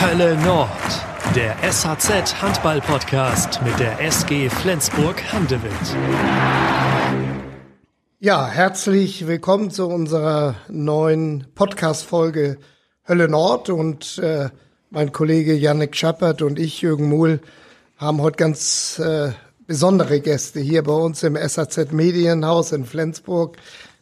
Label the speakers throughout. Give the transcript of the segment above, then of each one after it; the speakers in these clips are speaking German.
Speaker 1: Hölle Nord, der SHZ Handball Podcast mit der SG Flensburg Handewitt.
Speaker 2: Ja, herzlich willkommen zu unserer neuen Podcast-Folge Hölle Nord und äh, mein Kollege Yannick Schappert und ich, Jürgen Muhl, haben heute ganz äh, besondere Gäste hier bei uns im SAZ Medienhaus in Flensburg.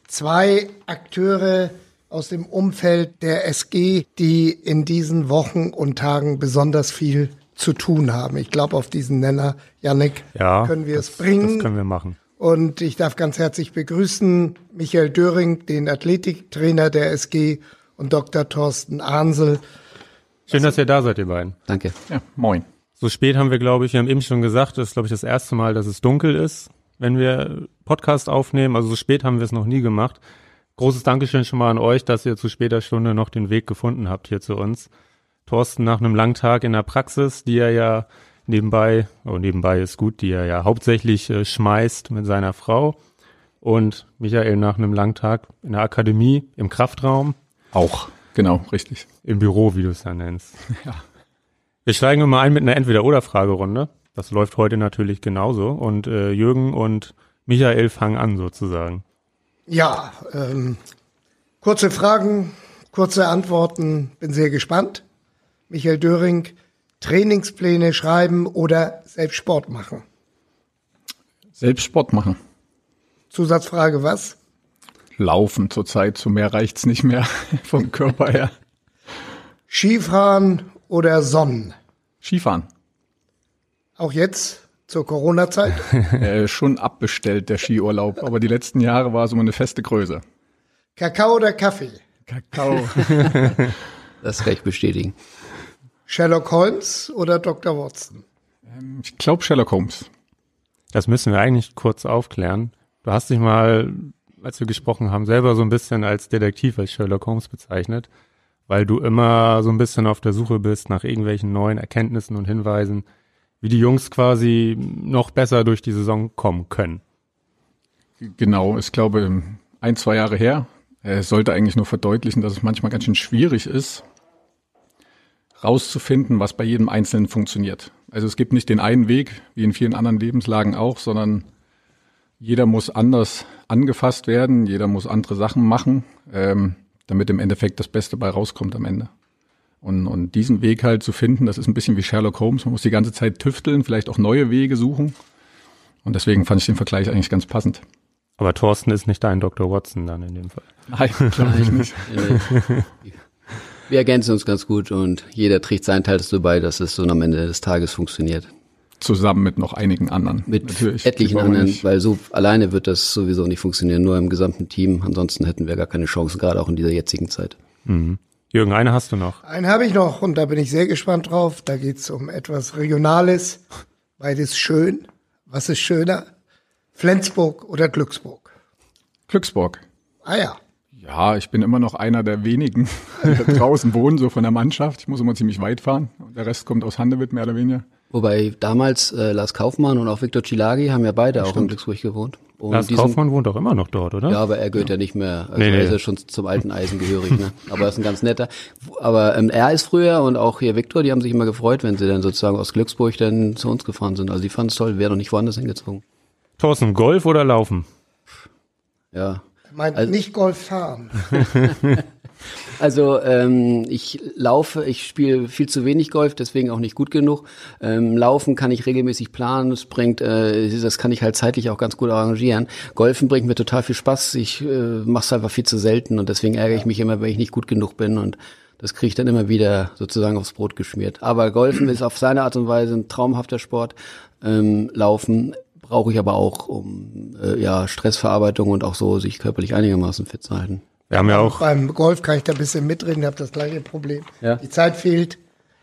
Speaker 2: Zwei Akteure aus dem Umfeld der SG, die in diesen Wochen und Tagen besonders viel zu tun haben. Ich glaube, auf diesen Nenner, Yannick,
Speaker 3: ja,
Speaker 2: können wir
Speaker 3: das,
Speaker 2: es bringen.
Speaker 3: Das können wir machen.
Speaker 2: Und ich darf ganz herzlich begrüßen Michael Döring, den Athletiktrainer der SG und Dr. Thorsten Ahnsel.
Speaker 3: Schön, dass ihr da seid, ihr beiden.
Speaker 4: Danke.
Speaker 5: Ja, moin.
Speaker 3: So spät haben wir, glaube ich, wir haben eben schon gesagt, das ist, glaube ich, das erste Mal, dass es dunkel ist, wenn wir Podcast aufnehmen. Also so spät haben wir es noch nie gemacht. Großes Dankeschön schon mal an euch, dass ihr zu später Stunde noch den Weg gefunden habt hier zu uns. Thorsten nach einem langen Tag in der Praxis, die er ja nebenbei, oh nebenbei ist gut, die er ja hauptsächlich äh, schmeißt mit seiner Frau. Und Michael nach einem langen Tag in der Akademie, im Kraftraum.
Speaker 5: Auch, genau, richtig.
Speaker 3: Im Büro, wie du es ja nennst.
Speaker 5: Ja.
Speaker 3: Wir steigen mal ein mit einer Entweder-Oder-Fragerunde. Das läuft heute natürlich genauso. Und äh, Jürgen und Michael fangen an sozusagen.
Speaker 2: Ja, ähm, kurze Fragen, kurze Antworten. Bin sehr gespannt. Michael Döring, Trainingspläne schreiben oder selbst Sport machen?
Speaker 5: Selbst Sport machen.
Speaker 2: Zusatzfrage, was?
Speaker 5: Laufen zurzeit, zu mehr reicht's nicht mehr vom Körper her.
Speaker 2: Skifahren oder Sonnen?
Speaker 5: Skifahren.
Speaker 2: Auch jetzt zur Corona-Zeit?
Speaker 5: äh, schon abbestellt, der Skiurlaub, aber die letzten Jahre war so eine feste Größe.
Speaker 2: Kakao oder Kaffee?
Speaker 5: Kakao.
Speaker 4: Das kann ich bestätigen.
Speaker 2: Sherlock Holmes oder Dr. Watson?
Speaker 5: Ich glaube Sherlock Holmes.
Speaker 3: Das müssen wir eigentlich kurz aufklären. Du hast dich mal, als wir gesprochen haben, selber so ein bisschen als Detektiv, als Sherlock Holmes bezeichnet, weil du immer so ein bisschen auf der Suche bist nach irgendwelchen neuen Erkenntnissen und Hinweisen, wie die Jungs quasi noch besser durch die Saison kommen können.
Speaker 5: Genau, ich glaube, ein, zwei Jahre her. Es sollte eigentlich nur verdeutlichen, dass es manchmal ganz schön schwierig ist, rauszufinden, was bei jedem Einzelnen funktioniert. Also es gibt nicht den einen Weg, wie in vielen anderen Lebenslagen auch, sondern jeder muss anders angefasst werden, jeder muss andere Sachen machen, ähm, damit im Endeffekt das Beste bei rauskommt am Ende. Und, und diesen Weg halt zu finden, das ist ein bisschen wie Sherlock Holmes. Man muss die ganze Zeit tüfteln, vielleicht auch neue Wege suchen. Und deswegen fand ich den Vergleich eigentlich ganz passend.
Speaker 3: Aber Thorsten ist nicht dein Dr. Watson dann in dem Fall.
Speaker 5: Nein, glaube ich nicht.
Speaker 4: Wir ergänzen uns ganz gut und jeder trägt seinen Teil dazu bei, dass es so am Ende des Tages funktioniert.
Speaker 5: Zusammen mit noch einigen anderen.
Speaker 4: Mit
Speaker 5: Natürlich.
Speaker 4: etlichen anderen, weil so alleine wird das sowieso nicht funktionieren, nur im gesamten Team. Ansonsten hätten wir gar keine Chance, gerade auch in dieser jetzigen Zeit.
Speaker 3: Mhm. Jürgen, eine hast du noch.
Speaker 2: Einen habe ich noch und da bin ich sehr gespannt drauf. Da geht's um etwas Regionales. Beides schön. Was ist schöner? Flensburg oder Glücksburg?
Speaker 5: Glücksburg.
Speaker 2: Ah ja.
Speaker 5: Ja, ich bin immer noch einer der wenigen, die da draußen wohnen, so von der Mannschaft. Ich muss immer ziemlich weit fahren. Und der Rest kommt aus Handewitt, mehr oder weniger.
Speaker 4: Wobei damals äh, Lars Kaufmann und auch Viktor Cilagi haben ja beide auch in Glücksburg gewohnt. Und
Speaker 3: Lars
Speaker 4: die sind-
Speaker 3: Kaufmann wohnt auch immer noch dort, oder?
Speaker 4: Ja, aber er gehört ja, nicht mehr. Also
Speaker 3: Nee,
Speaker 4: er
Speaker 3: nee.
Speaker 4: ist ja schon zum alten Eisen gehörig, ne? Aber er ist ein ganz netter. Aber ähm, er ist früher und auch hier Viktor, die haben sich immer gefreut, wenn sie dann sozusagen aus Glücksburg dann zu uns gefahren sind. Also die fanden es toll, wäre noch nicht woanders hingezogen.
Speaker 3: Thorsten, Golf oder Laufen?
Speaker 4: Ja.
Speaker 2: Meint
Speaker 4: Also-
Speaker 2: nicht Golf fahren.
Speaker 4: Also ähm, ich laufe, ich spiele viel zu wenig Golf, deswegen auch nicht gut genug. Ähm, laufen kann ich regelmäßig planen, es bringt, äh, das kann ich halt zeitlich auch ganz gut arrangieren. Golfen bringt mir total viel Spaß, ich äh, mache es einfach viel zu selten und deswegen ärgere ich mich immer, wenn ich nicht gut genug bin und das kriege ich dann immer wieder sozusagen aufs Brot geschmiert. Aber Golfen ist auf seine Art und Weise ein traumhafter Sport. Ähm, Laufen brauche ich aber auch, um äh, ja Stressverarbeitung und auch so sich körperlich einigermaßen fit zu halten.
Speaker 3: Wir haben ja auch,
Speaker 2: Beim Golf kann ich da ein bisschen mitreden, ich habe das gleiche Problem.
Speaker 4: Ja.
Speaker 2: Die Zeit fehlt.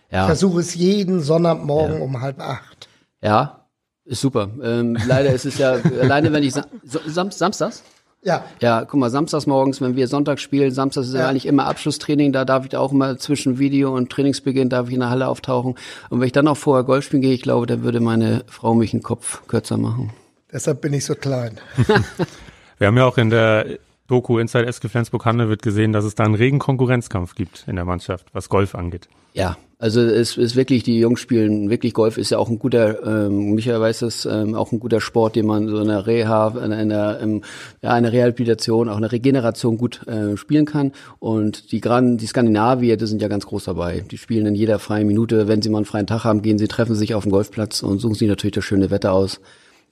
Speaker 4: Ja.
Speaker 2: Ich versuche es jeden Sonntagmorgen um halb acht.
Speaker 4: Ja, ist super. Ähm, leider ist es ja, alleine wenn ich, Sa Sam Samstags?
Speaker 2: Ja,
Speaker 4: Ja, guck mal, samstags morgens, wenn wir Sonntag spielen, samstags ist ja.
Speaker 2: Ja.
Speaker 4: eigentlich immer Abschlusstraining, da darf ich auch immer zwischen Video und Trainingsbeginn darf ich in der Halle auftauchen. Und wenn ich dann auch vorher Golf spielen gehe, ich glaube, dann würde meine Frau mich einen Kopf kürzer machen.
Speaker 2: deshalb bin ich so klein.
Speaker 3: wir haben ja auch in der Doku Inside SG Flensburg Hanne wird gesehen, dass es da einen regen Konkurrenzkampf gibt in der Mannschaft, was Golf angeht.
Speaker 4: Ja, Also es ist wirklich, die Jungs spielen wirklich Golf, ist ja auch ein guter, ähm, Michael weiß das, ähm, auch ein guter Sport, den man so in der Reha, in einer, ähm, ja, einer Rehabilitation, auch eine Regeneration gut äh, spielen kann. Und die Gran, die Skandinavier, die sind ja ganz groß dabei. Die spielen in jeder freien Minute, wenn sie mal einen freien Tag haben, gehen sie, treffen sich auf dem Golfplatz und suchen sich natürlich das schöne Wetter aus.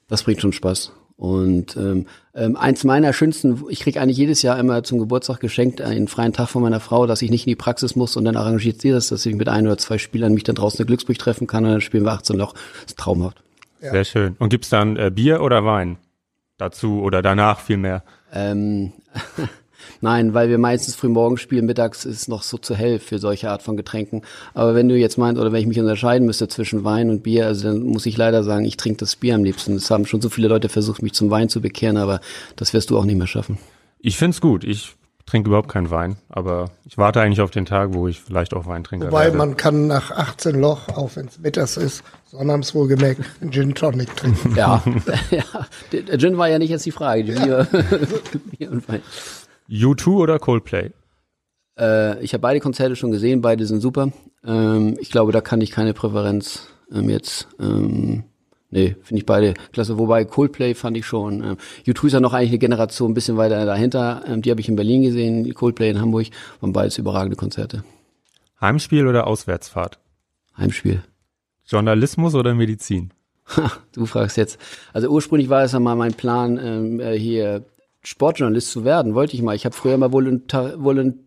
Speaker 4: Das bringt schon Spaß. Und ähm, ähm, eins meiner schönsten, ich kriege eigentlich jedes Jahr immer zum Geburtstag geschenkt einen freien Tag von meiner Frau, dass ich nicht in die Praxis muss und dann arrangiert sie das, dass ich mit ein oder zwei Spielern mich dann draußen in Glücksburg treffen kann und dann spielen wir 18 Loch. Das ist traumhaft.
Speaker 3: Ja. Sehr schön. Und gibt's dann äh, Bier oder Wein dazu oder danach vielmehr?
Speaker 4: Ähm, Nein, weil wir meistens früh morgens spielen, mittags ist es noch so zu hell für solche Art von Getränken. Aber wenn du jetzt meinst, oder wenn ich mich unterscheiden müsste zwischen Wein und Bier, also dann muss ich leider sagen, ich trinke das Bier am liebsten. Es haben schon so viele Leute versucht, mich zum Wein zu bekehren, aber das wirst du auch nicht mehr schaffen.
Speaker 3: Ich find's gut. Ich trinke überhaupt keinen Wein, aber ich warte eigentlich auf den Tag, wo ich vielleicht auch Wein trinke.
Speaker 2: Wobei werde. man kann nach 18 Loch, auch wenn es mittags ist, sonnabends wohlgemerkt, einen Gin Tonic trinken.
Speaker 4: Ja, ja, der Gin war ja nicht jetzt die Frage. Ja. Bier,
Speaker 3: Bier und Wein. U2 oder Coldplay?
Speaker 4: Äh, ich habe beide Konzerte schon gesehen, beide sind super. Ähm, ich glaube, da kann ich keine Präferenz ähm, jetzt. Ähm, nee, finde ich beide klasse. Wobei Coldplay fand ich schon. Ähm, U2 ist ja noch eigentlich eine Generation ein bisschen weiter dahinter. Ähm, die habe ich in Berlin gesehen, Coldplay in Hamburg. Waren beides überragende Konzerte.
Speaker 3: Heimspiel oder Auswärtsfahrt?
Speaker 4: Heimspiel.
Speaker 3: Journalismus oder Medizin?
Speaker 4: Ha, du fragst jetzt. Also ursprünglich war es ja mal mein Plan, ähm, äh, hier Sportjournalist zu werden, wollte ich mal. Ich habe früher mal Volontar Volont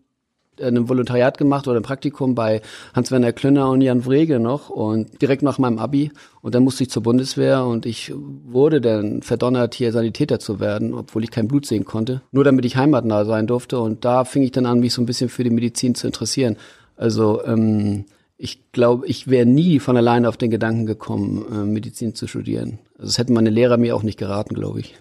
Speaker 4: ein Volontariat gemacht oder ein Praktikum bei Hans-Werner Klönner und Jan Wrege noch und direkt nach meinem Abi und dann musste ich zur Bundeswehr und ich wurde dann verdonnert, hier Sanitäter zu werden, obwohl ich kein Blut sehen konnte, nur damit ich heimatnah sein durfte und da fing ich dann an, mich so ein bisschen für die Medizin zu interessieren. Also ähm, ich glaube, ich wäre nie von alleine auf den Gedanken gekommen, äh, Medizin zu studieren. Also das hätten meine Lehrer mir auch nicht geraten, glaube ich.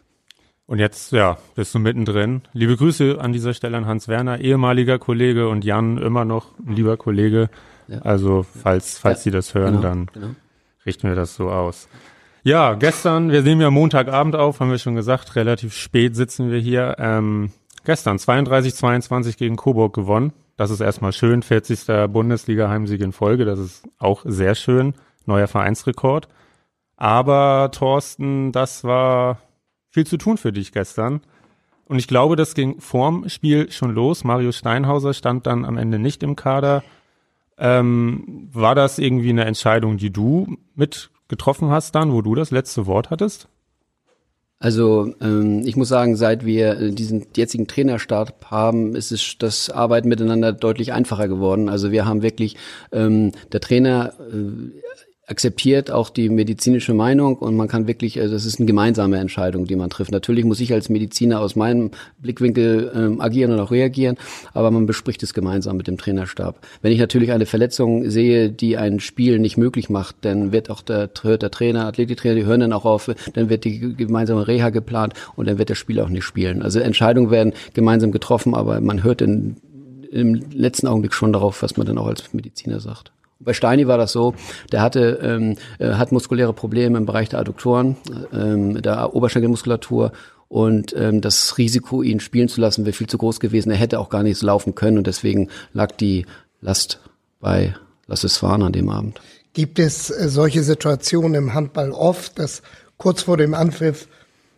Speaker 3: Und jetzt, ja, bist du mittendrin. Liebe Grüße an dieser Stelle an Hans Werner, ehemaliger Kollege und Jan immer noch lieber Kollege. Ja. Also, falls, falls ja. Sie das hören, genau, dann genau. richten wir das so aus. Ja, gestern, wir sehen ja Montagabend auf, haben wir schon gesagt, relativ spät sitzen wir hier. Ähm, gestern 32-22 gegen Coburg gewonnen. Das ist erstmal schön. 40. Bundesliga-Heimsieg in Folge. Das ist auch sehr schön. Neuer Vereinsrekord. Aber Thorsten, das war viel zu tun für dich gestern. Und ich glaube, das ging vorm Spiel schon los. Mario Steinhauser stand dann am Ende nicht im Kader. Ähm, war das irgendwie eine Entscheidung, die du mit getroffen hast dann, wo du das letzte Wort hattest?
Speaker 4: Also ähm, ich muss sagen, seit wir diesen jetzigen Trainerstart haben, ist es das Arbeiten miteinander deutlich einfacher geworden. Also wir haben wirklich ähm, der Trainer äh, akzeptiert auch die medizinische Meinung und man kann wirklich, also das ist eine gemeinsame Entscheidung, die man trifft. Natürlich muss ich als Mediziner aus meinem Blickwinkel ähm, agieren und auch reagieren, aber man bespricht es gemeinsam mit dem Trainerstab. Wenn ich natürlich eine Verletzung sehe, die ein Spiel nicht möglich macht, dann wird auch der, hört der Trainer, Athletiktrainer, die hören dann auch auf, dann wird die gemeinsame Reha geplant und dann wird das Spiel auch nicht spielen. Also Entscheidungen werden gemeinsam getroffen, aber man hört in, im letzten Augenblick schon darauf, was man dann auch als Mediziner sagt. Bei Steini war das so, der hatte ähm, äh, hat muskuläre Probleme im Bereich der Adduktoren, ähm, der Oberschenkelmuskulatur und ähm, das Risiko, ihn spielen zu lassen, wäre viel zu groß gewesen. Er hätte auch gar nicht so laufen können und deswegen lag die Last bei Lass es fahren an dem Abend.
Speaker 2: Gibt es äh, solche Situationen im Handball oft, dass kurz vor dem Anpfiff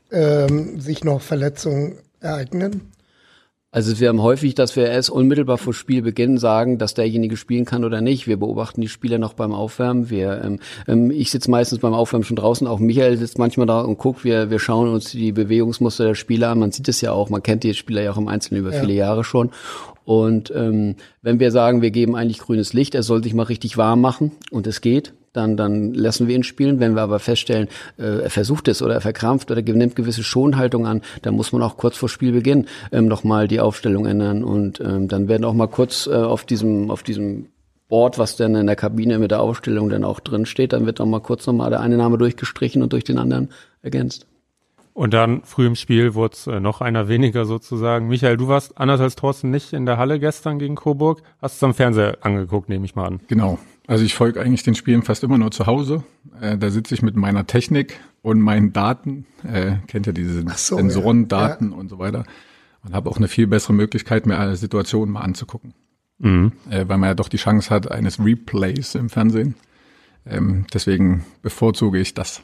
Speaker 2: ähm, sich noch Verletzungen ereignen?
Speaker 4: Also wir haben häufig, dass wir erst unmittelbar vor Spielbeginn sagen, dass derjenige spielen kann oder nicht. Wir beobachten die Spieler noch beim Aufwärmen. Wir, ähm, ähm, ich sitze meistens beim Aufwärmen schon draußen. Auch Michael sitzt manchmal da und guckt. Wir, wir schauen uns die Bewegungsmuster der Spieler an. Man sieht es ja auch. Man kennt die Spieler ja auch im Einzelnen über ja. viele Jahre schon. Und ähm, wenn wir sagen, wir geben eigentlich grünes Licht, er soll sich mal richtig warm machen und es geht, dann, dann lassen wir ihn spielen. Wenn wir aber feststellen, äh, er versucht es oder er verkrampft oder nimmt gewisse Schonhaltung an, dann muss man auch kurz vor Spielbeginn ähm, nochmal die Aufstellung ändern und ähm, dann werden auch mal kurz äh, auf diesem, auf diesem Board, was dann in der Kabine mit der Aufstellung dann auch drin steht, dann wird auch mal kurz nochmal der eine Name durchgestrichen und durch den anderen ergänzt.
Speaker 3: Und dann früh im Spiel wurde es äh, noch einer weniger sozusagen. Michael, du warst anders als Thorsten nicht in der Halle gestern gegen Coburg. Hast es am Fernseher angeguckt, nehme ich mal an.
Speaker 5: Genau. Also ich folge eigentlich den Spielen fast immer nur zu Hause. Äh, da sitze ich mit meiner Technik und meinen Daten. Äh, kennt ja diese so, Sensoren, ja. Daten ja. und so weiter. Und habe auch eine viel bessere Möglichkeit, mir alle Situationen mal anzugucken. mhm. äh, weil man ja doch die Chance hat eines Replays im Fernsehen. Ähm, deswegen bevorzuge ich das.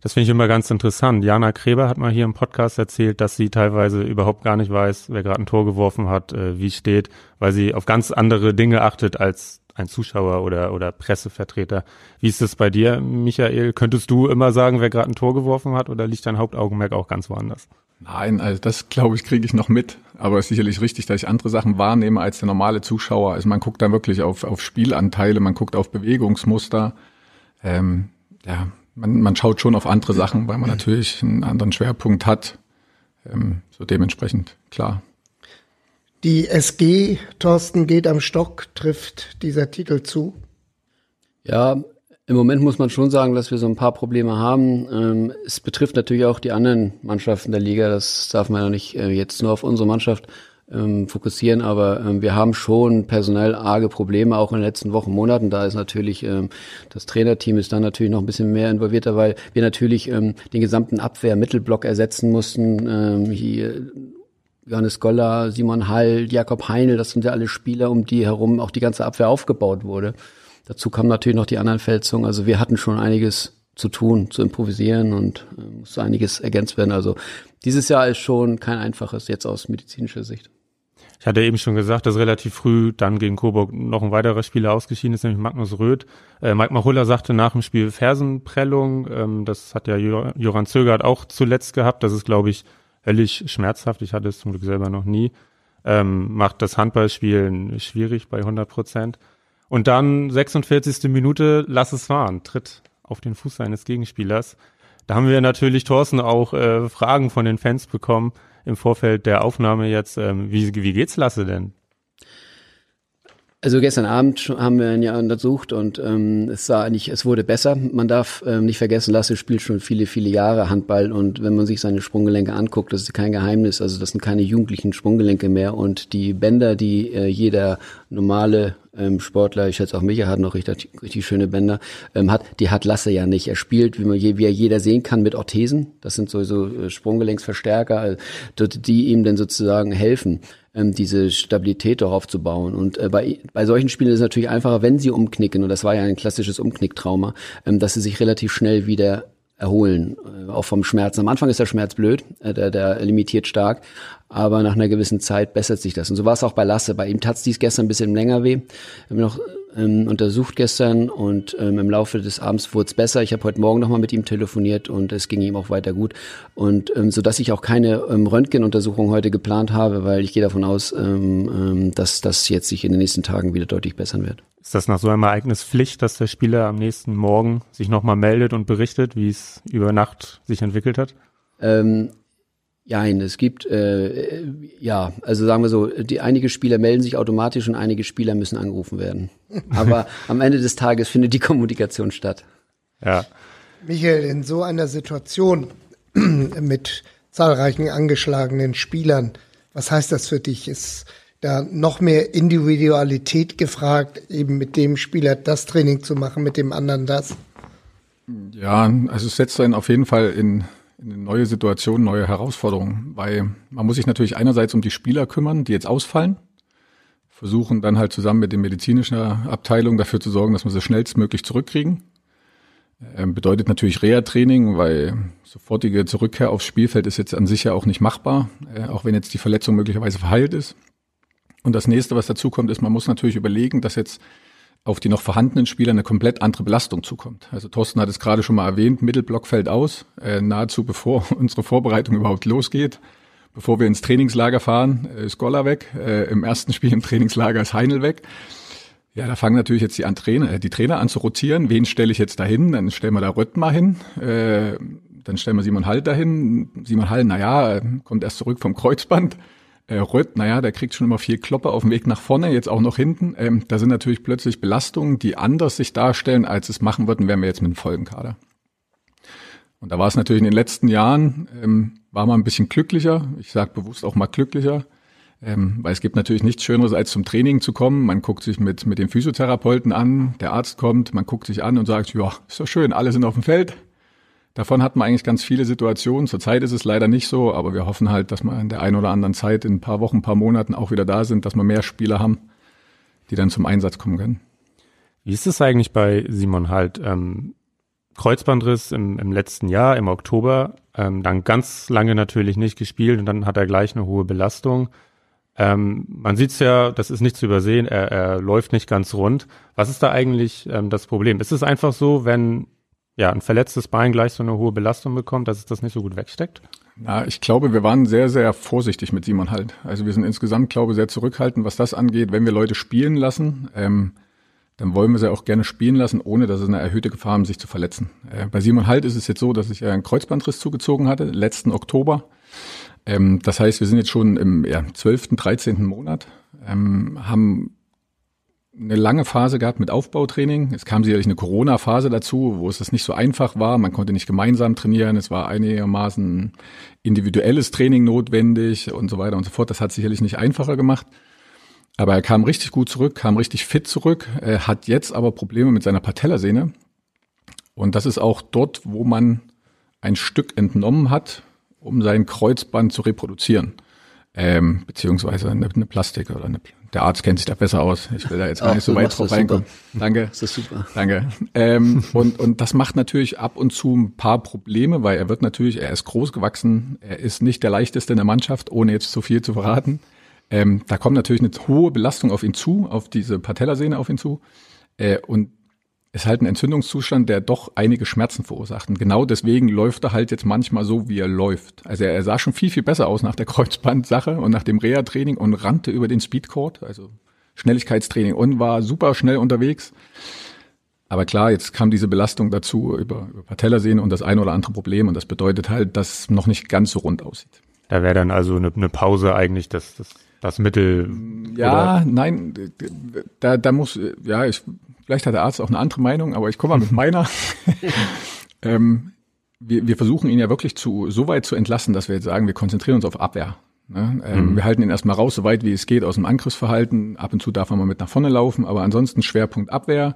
Speaker 3: Das finde ich immer ganz interessant. Jana Kreber hat mal hier im Podcast erzählt, dass sie teilweise überhaupt gar nicht weiß, wer gerade ein Tor geworfen hat, äh, wie steht, weil sie auf ganz andere Dinge achtet als ein Zuschauer oder, oder Pressevertreter. Wie ist es bei dir, Michael? Könntest du immer sagen, wer gerade ein Tor geworfen hat oder liegt dein Hauptaugenmerk auch ganz woanders?
Speaker 5: Nein, also das glaube ich, kriege ich noch mit. Aber es ist sicherlich richtig, dass ich andere Sachen wahrnehme als der normale Zuschauer. Also man guckt dann wirklich auf, auf Spielanteile, man guckt auf Bewegungsmuster. Ähm, ja, man, man schaut schon auf andere Sachen, weil man natürlich einen anderen Schwerpunkt hat. Ähm, so dementsprechend, klar.
Speaker 2: Die SG, Thorsten, geht am Stock, trifft dieser Titel zu?
Speaker 4: Ja, im Moment muss man schon sagen, dass wir so ein paar Probleme haben. Ähm, es betrifft natürlich auch die anderen Mannschaften der Liga. Das darf man ja nicht äh, jetzt nur auf unsere Mannschaft ähm, fokussieren, aber ähm, wir haben schon personell arge Probleme, auch in den letzten Wochen, Monaten. Da ist natürlich, ähm, das Trainerteam ist dann natürlich noch ein bisschen mehr involvierter, weil wir natürlich ähm, den gesamten Abwehr-Mittelblock ersetzen mussten. Ähm, hier Johannes Goller, Simon Hall, Jakob Heinl, das sind ja alle Spieler, um die herum auch die ganze Abwehr aufgebaut wurde. Dazu kamen natürlich noch die anderen Fälzungen. Also wir hatten schon einiges zu tun, zu improvisieren und äh, musste einiges ergänzt werden. Also dieses Jahr ist schon kein einfaches jetzt aus medizinischer Sicht.
Speaker 3: Ich hatte eben schon gesagt, dass relativ früh dann gegen Coburg noch ein weiterer Spieler ausgeschieden ist, nämlich Magnus Röth. Äh, Mike Machulla sagte nach dem Spiel Fersenprellung. Ähm, das hat ja Joran Zögert auch zuletzt gehabt. Das ist, glaube ich, höllisch schmerzhaft. Ich hatte es zum Glück selber noch nie. Ähm, macht das Handballspielen schwierig bei 100 Prozent. Und dann 46. Minute, lass es fahren, tritt auf den Fuß seines Gegenspielers. Da haben wir natürlich, Thorsten, auch äh, Fragen von den Fans bekommen im Vorfeld der Aufnahme jetzt. Ähm, wie, wie geht's Lasse denn?
Speaker 4: Also gestern Abend haben wir ihn ja untersucht und ähm, es sah eigentlich, es wurde besser. Man darf ähm, nicht vergessen, Lasse spielt schon viele, viele Jahre Handball und wenn man sich seine Sprunggelenke anguckt, das ist kein Geheimnis. Also das sind keine jugendlichen Sprunggelenke mehr und die Bänder, die äh, jeder normale ähm, Sportler, ich schätze auch Micha hat noch richtig, richtig schöne Bänder, ähm, hat, die hat Lasse ja nicht. Er spielt, wie man je, wie er jeder sehen kann, mit Orthesen. Das sind sowieso äh, Sprunggelenksverstärker, äh, die ihm dann sozusagen helfen ähm, diese Stabilität darauf zu bauen. Und äh, bei, bei solchen Spielen ist es natürlich einfacher, wenn sie umknicken, und das war ja ein klassisches Umknicktrauma, ähm, dass sie sich relativ schnell wieder erholen, äh, auch vom Schmerz. Am Anfang ist der Schmerz blöd, äh, der, der limitiert stark, aber nach einer gewissen Zeit bessert sich das. Und so war es auch bei Lasse. Bei ihm tat dies gestern ein bisschen länger weh. Wir haben noch ähm, untersucht gestern und ähm, im Laufe des Abends wurde es besser. Ich habe heute Morgen nochmal mit ihm telefoniert und es ging ihm auch weiter gut. Und ähm, so dass ich auch keine ähm, Röntgenuntersuchung heute geplant habe, weil ich gehe davon aus, ähm, ähm, dass das jetzt sich in den nächsten Tagen wieder deutlich bessern wird.
Speaker 3: Ist das nach so einem Ereignis Pflicht, dass der Spieler am nächsten Morgen sich nochmal meldet und berichtet, wie es über Nacht sich entwickelt hat?
Speaker 4: Ähm, Nein, es gibt, äh, ja, also sagen wir so, die, einige Spieler melden sich automatisch und einige Spieler müssen angerufen werden. Aber am Ende des Tages findet die Kommunikation statt.
Speaker 3: Ja.
Speaker 2: Michael, in so einer Situation mit zahlreichen angeschlagenen Spielern, was heißt das für dich? Ist da noch mehr Individualität gefragt, eben mit dem Spieler das Training zu machen, mit dem anderen das?
Speaker 5: Ja, also es setzt einen auf jeden Fall in eine neue Situation, neue Herausforderungen, weil man muss sich natürlich einerseits um die Spieler kümmern, die jetzt ausfallen, versuchen dann halt zusammen mit der medizinischen Abteilung dafür zu sorgen, dass wir sie schnellstmöglich zurückkriegen. Ähm, bedeutet natürlich Reha-Training, weil sofortige Zurückkehr aufs Spielfeld ist jetzt an sich ja auch nicht machbar, äh, auch wenn jetzt die Verletzung möglicherweise verheilt ist. Und das nächste, was dazu kommt, ist, man muss natürlich überlegen, dass jetzt auf die noch vorhandenen Spieler eine komplett andere Belastung zukommt. Also Thorsten hat es gerade schon mal erwähnt, Mittelblock fällt aus, äh, nahezu bevor unsere Vorbereitung überhaupt losgeht. Bevor wir ins Trainingslager fahren, äh, ist Goller weg. Äh, Im ersten Spiel im Trainingslager ist Heinl weg. Ja, da fangen natürlich jetzt die, an Trainer, äh, die Trainer an zu rotieren. Wen stelle ich jetzt dahin? Dann stellen wir da Röttmar hin. Äh, dann stellen wir Simon Hall dahin. Simon Hall, naja, kommt erst zurück vom Kreuzband. Äh, Rött, naja, der kriegt schon immer viel Kloppe auf dem Weg nach vorne, jetzt auch noch hinten. Ähm, da sind natürlich plötzlich Belastungen, die anders sich darstellen, als es machen würden, wären wir jetzt mit einem Folgenkader. Und da war es natürlich in den letzten Jahren, ähm, war man ein bisschen glücklicher. Ich sage bewusst auch mal glücklicher. Ähm, weil es gibt natürlich nichts Schöneres, als zum Training zu kommen. Man guckt sich mit, mit dem Physiotherapeuten an, der Arzt kommt, man guckt sich an und sagt, ja, ist doch schön, alle sind auf dem Feld. Davon hat man eigentlich ganz viele Situationen. Zurzeit ist es leider nicht so, aber wir hoffen halt, dass wir in der einen oder anderen Zeit, in ein paar Wochen, ein paar Monaten auch wieder da sind, dass wir mehr Spieler haben, die dann zum Einsatz kommen können.
Speaker 3: Wie ist es eigentlich bei Simon halt? Ähm, Kreuzbandriss im, im letzten Jahr, im Oktober, ähm, dann ganz lange natürlich nicht gespielt und dann hat er gleich eine hohe Belastung. Ähm, man sieht's ja, das ist nicht zu übersehen, er, er läuft nicht ganz rund. Was ist da eigentlich ähm, das Problem? Ist es einfach so, wenn ja ein verletztes Bein gleich so eine hohe Belastung bekommt, dass es das nicht so gut wegsteckt?
Speaker 5: Na, ich glaube, wir waren sehr, sehr vorsichtig mit Simon halt. Also wir sind insgesamt, glaube ich, sehr zurückhaltend, was das angeht, wenn wir Leute spielen lassen. Ähm, dann wollen wir sie auch gerne spielen lassen, ohne dass es eine erhöhte Gefahr haben, sich zu verletzen. Äh, bei Simon Halt ist es jetzt so, dass ich einen Kreuzbandriss zugezogen hatte, letzten Oktober. Ähm, das heißt, wir sind jetzt schon im ja, 12., 13. Monat, ähm, haben eine lange Phase gehabt mit Aufbautraining. Es kam sicherlich eine Corona-Phase dazu, wo es das nicht so einfach war. Man konnte nicht gemeinsam trainieren. Es war einigermaßen individuelles Training notwendig und so weiter und so fort. Das hat sicherlich nicht einfacher gemacht. Aber er kam richtig gut zurück, kam richtig fit zurück, er hat jetzt aber Probleme mit seiner Patellasehne. Und das ist auch dort, wo man ein Stück entnommen hat, um sein Kreuzband zu reproduzieren. Ähm, beziehungsweise eine, eine Plastik oder eine, der Arzt kennt sich da besser aus. Ich will da jetzt gar nicht so weit drauf reinkommen. Danke.
Speaker 4: Das ist super.
Speaker 5: Danke. Ähm, und, und das macht natürlich ab und zu ein paar Probleme, weil er wird natürlich, er ist groß gewachsen, er ist nicht der leichteste in der Mannschaft, ohne jetzt zu viel zu verraten. Ähm, da kommt natürlich eine hohe Belastung auf ihn zu, auf diese Patellasehne auf ihn zu. Äh, und ist halt ein Entzündungszustand, der doch einige Schmerzen verursacht. Und genau deswegen läuft er halt jetzt manchmal so, wie er läuft. Also er, er sah schon viel, viel besser aus nach der Kreuzbandsache und nach dem Reha-Training und rannte über den Speedcourt, also Schnelligkeitstraining und war super schnell unterwegs. Aber klar, jetzt kam diese Belastung dazu über, über Patellasehne und das ein oder andere Problem und das bedeutet halt, dass es noch nicht ganz so rund aussieht.
Speaker 3: Da wäre dann also eine, eine Pause eigentlich das, das das Mittel.
Speaker 5: Ja, oder? nein, da, da muss, ja, ich, vielleicht hat der Arzt auch eine andere Meinung, aber ich komme mal mit meiner. ähm, wir, wir versuchen ihn ja wirklich zu, so weit zu entlassen, dass wir jetzt sagen, wir konzentrieren uns auf Abwehr. Ne? Ähm, mhm. Wir halten ihn erstmal raus, so weit wie es geht, aus dem Angriffsverhalten. Ab und zu darf er mal mit nach vorne laufen, aber ansonsten Schwerpunkt Abwehr,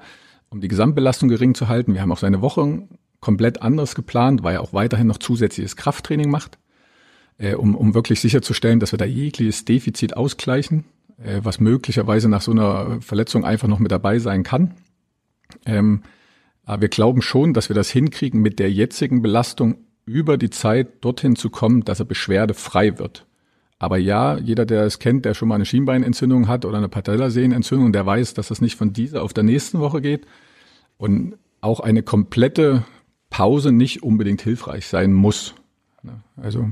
Speaker 5: um die Gesamtbelastung gering zu halten. Wir haben auch seine Woche komplett anders geplant, weil er auch weiterhin noch zusätzliches Krafttraining macht äh, um, um wirklich sicherzustellen, dass wir da jegliches Defizit ausgleichen, äh, was möglicherweise nach so einer Verletzung einfach noch mit dabei sein kann. Ähm, aber wir glauben schon, dass wir das hinkriegen, mit der jetzigen Belastung über die Zeit dorthin zu kommen, dass er beschwerdefrei wird. Aber ja, jeder, der es kennt, der schon mal eine Schienbeinentzündung hat oder eine Patellasehnenentzündung, der weiß, dass das nicht von dieser auf der nächsten Woche geht. Und auch eine komplette Pause nicht unbedingt hilfreich sein muss. Also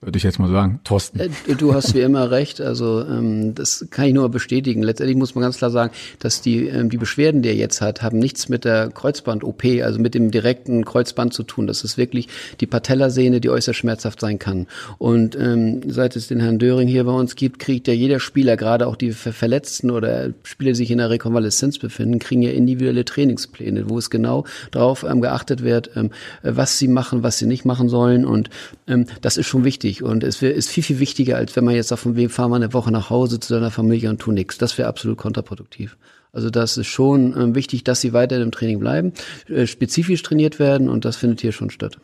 Speaker 5: würde ich jetzt mal sagen. Thorsten. Äh,
Speaker 4: du hast wie immer recht. Also ähm, das kann ich nur bestätigen. Letztendlich muss man ganz klar sagen, dass die ähm, die Beschwerden, die er jetzt hat, haben nichts mit der Kreuzband-OP, also mit dem direkten Kreuzband zu tun. Das ist wirklich die Patellasehne, die äußerst schmerzhaft sein kann. Und ähm, seit es den Herrn Döring hier bei uns gibt, kriegt ja jeder Spieler, gerade auch die Verletzten oder Spieler, die sich in der Rekonvaleszenz befinden, kriegen ja individuelle Trainingspläne, wo es genau darauf ähm, geachtet wird, ähm, was sie machen, was sie nicht machen sollen. Und ähm, das ist schon wichtig wichtig und es ist viel, viel wichtiger, als wenn man jetzt sagt, von wem fahren wir eine Woche nach Hause zu seiner Familie und tun nichts. Das wäre absolut kontraproduktiv. Also das ist schon äh, wichtig, dass sie weiter im Training bleiben, äh, spezifisch trainiert werden und das findet hier schon statt.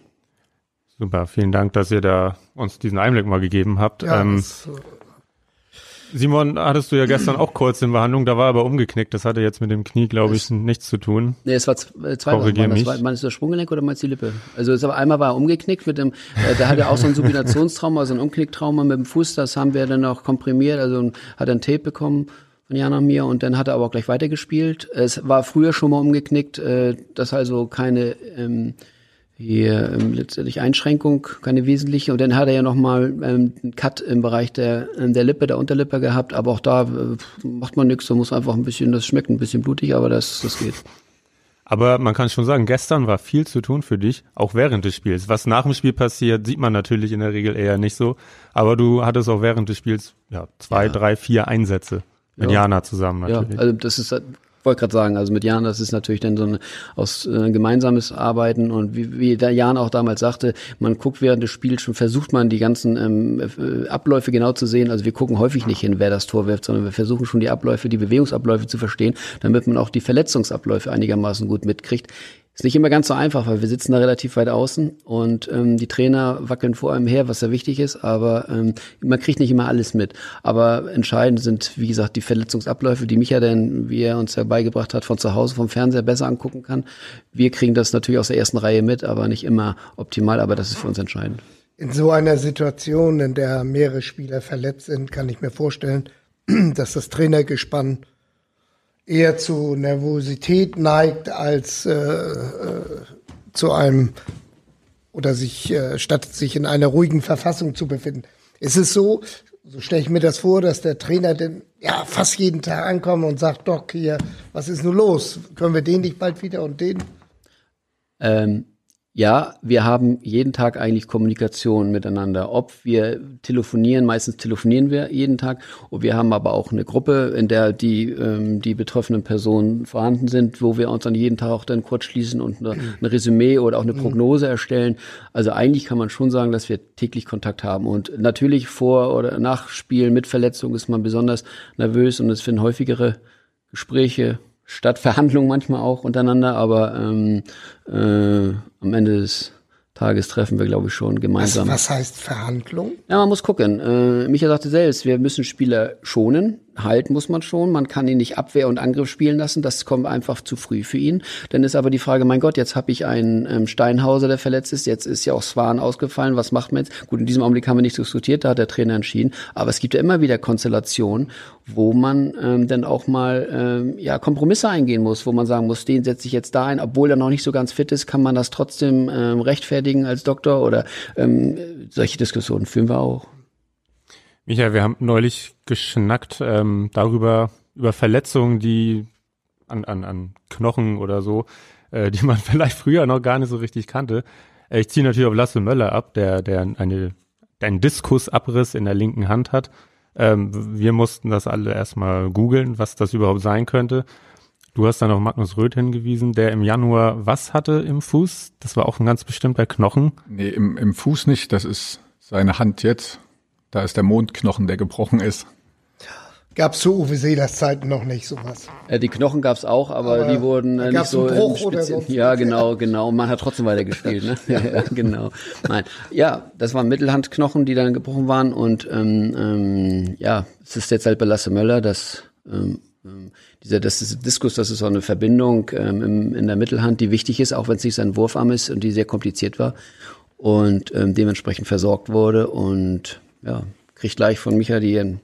Speaker 3: Super, vielen Dank, dass ihr da uns diesen Einblick mal gegeben habt. Ja, ähm, das, Simon, hattest du ja gestern auch kurz in Behandlung, da war aber umgeknickt. Das hatte jetzt mit dem Knie, glaube ich, nichts zu tun.
Speaker 4: Nee, es war äh, zwei Korrigier Wochen. Das war, meinst du das Sprunggelenk oder meinst du die Lippe? Also es war, einmal war er umgeknickt mit dem, äh, da hat er auch so ein Subinationstrauma, also ein Umknicktrauma mit dem Fuß. Das haben wir dann auch komprimiert, also hat ein Tape bekommen von Jana mir und dann hat er aber auch gleich weitergespielt. Es war früher schon mal umgeknickt, äh, das also keine ähm, hier ähm, letztendlich Einschränkung, keine wesentliche. Und dann hat er ja nochmal ähm, einen Cut im Bereich der, ähm, der Lippe, der Unterlippe gehabt. Aber auch da äh, macht man nichts, da muss einfach ein bisschen, das schmeckt ein bisschen blutig, aber das, das geht.
Speaker 3: Aber man kann schon sagen, gestern war viel zu tun für dich, auch während des Spiels. Was nach dem Spiel passiert, sieht man natürlich in der Regel eher nicht so. Aber du hattest auch während des Spiels ja, zwei, ja. drei, vier Einsätze mit ja. Jana zusammen natürlich.
Speaker 4: Ja, also das ist wollte gerade sagen, also mit Jan, das ist natürlich dann so ein aus äh, gemeinsames Arbeiten und wie, wie der Jan auch damals sagte, man guckt während des Spiels schon, versucht man die ganzen ähm, äh, Abläufe genau zu sehen. Also wir gucken häufig nicht hin, wer das Tor wirft, sondern wir versuchen schon die Abläufe, die Bewegungsabläufe zu verstehen, damit man auch die Verletzungsabläufe einigermaßen gut mitkriegt Ist nicht immer ganz so einfach, weil wir sitzen da relativ weit außen und ähm, die Trainer wackeln vor einem her, was ja wichtig ist, aber ähm, man kriegt nicht immer alles mit. Aber entscheidend sind, wie gesagt, die Verletzungsabläufe, die Micha denn, wie er uns ja beigebracht hat, von zu Hause vom Fernseher besser angucken kann. Wir kriegen das natürlich aus der ersten Reihe mit, aber nicht immer optimal, aber das ist für uns entscheidend.
Speaker 2: In so einer Situation, in der mehrere Spieler verletzt sind, kann ich mir vorstellen, dass das Trainergespann eher zu Nervosität neigt als äh, äh, zu einem oder sich äh, statt sich in einer ruhigen Verfassung zu befinden. Ist es so, so stelle ich mir das vor, dass der Trainer denn ja fast jeden Tag ankommt und sagt, Doc, hier, was ist nun los? Können wir den nicht bald wieder und den?
Speaker 4: Ähm, ja, wir haben jeden Tag eigentlich Kommunikation miteinander. Ob wir telefonieren, meistens telefonieren wir jeden Tag. Und wir haben aber auch eine Gruppe, in der die, ähm, die betroffenen Personen vorhanden sind, wo wir uns dann jeden Tag auch dann kurz schließen und eine, ein Resümee oder auch eine Prognose erstellen. Also eigentlich kann man schon sagen, dass wir täglich Kontakt haben. Und natürlich vor oder nach Spielen mit Verletzung ist man besonders nervös und es finden häufigere Gespräche statt Verhandlungen manchmal auch untereinander, aber ähm, äh, am Ende des Tages treffen wir, glaube ich, schon gemeinsam.
Speaker 2: Was, was heißt Verhandlung?
Speaker 4: Ja, man muss gucken. Äh, Micha sagte selbst, wir müssen Spieler schonen halten muss man schon. Man kann ihn nicht Abwehr und Angriff spielen lassen. Das kommt einfach zu früh für ihn. Dann ist aber die Frage, mein Gott, jetzt habe ich einen ähm, Steinhauser, der verletzt ist. Jetzt ist ja auch Swan ausgefallen. Was macht man jetzt? Gut, in diesem Augenblick haben wir nicht diskutiert, da hat der Trainer entschieden. Aber es gibt ja immer wieder Konstellationen, wo man ähm, dann auch mal ähm, ja Kompromisse eingehen muss, wo man sagen muss, den setze ich jetzt da ein, obwohl er noch nicht so ganz fit ist, kann man das trotzdem ähm, rechtfertigen als Doktor oder ähm, solche Diskussionen führen wir auch.
Speaker 3: Michael, wir haben neulich geschnackt ähm, darüber, über Verletzungen, die an, an, an Knochen oder so, äh, die man vielleicht früher noch gar nicht so richtig kannte. Äh, ich ziehe natürlich auf Lasse Möller ab, der, der eine, einen Diskusabriss in der linken Hand hat. Ähm, wir mussten das alle erstmal googeln, was das überhaupt sein könnte. Du hast dann auf Magnus Röth hingewiesen, der im Januar was hatte im Fuß? Das war auch ein ganz bestimmter Knochen.
Speaker 5: Nee, im, im Fuß nicht. Das ist seine Hand jetzt. Da ist der Mondknochen, der gebrochen ist.
Speaker 2: Gab es zu Uwe Seelers Zeiten noch nicht sowas.
Speaker 4: Äh, die Knochen gab es auch, aber, aber, die wurden äh, nicht so
Speaker 2: Bruch oder
Speaker 4: sonst Ja, genau, genau. Man hat trotzdem weiter gespielt, ne? ja, ja, genau. Nein, ja, das waren Mittelhandknochen, die dann gebrochen waren und ähm, ähm, ja, es ist jetzt halt bei Lasse Möller, dass ähm, ähm, dieser das ist Diskus, das ist so eine Verbindung ähm, im, in der Mittelhand, die wichtig ist, auch wenn es nicht sein Wurfarm ist und die sehr kompliziert war und ähm, dementsprechend versorgt wurde und ja, kriegt gleich von Micha die,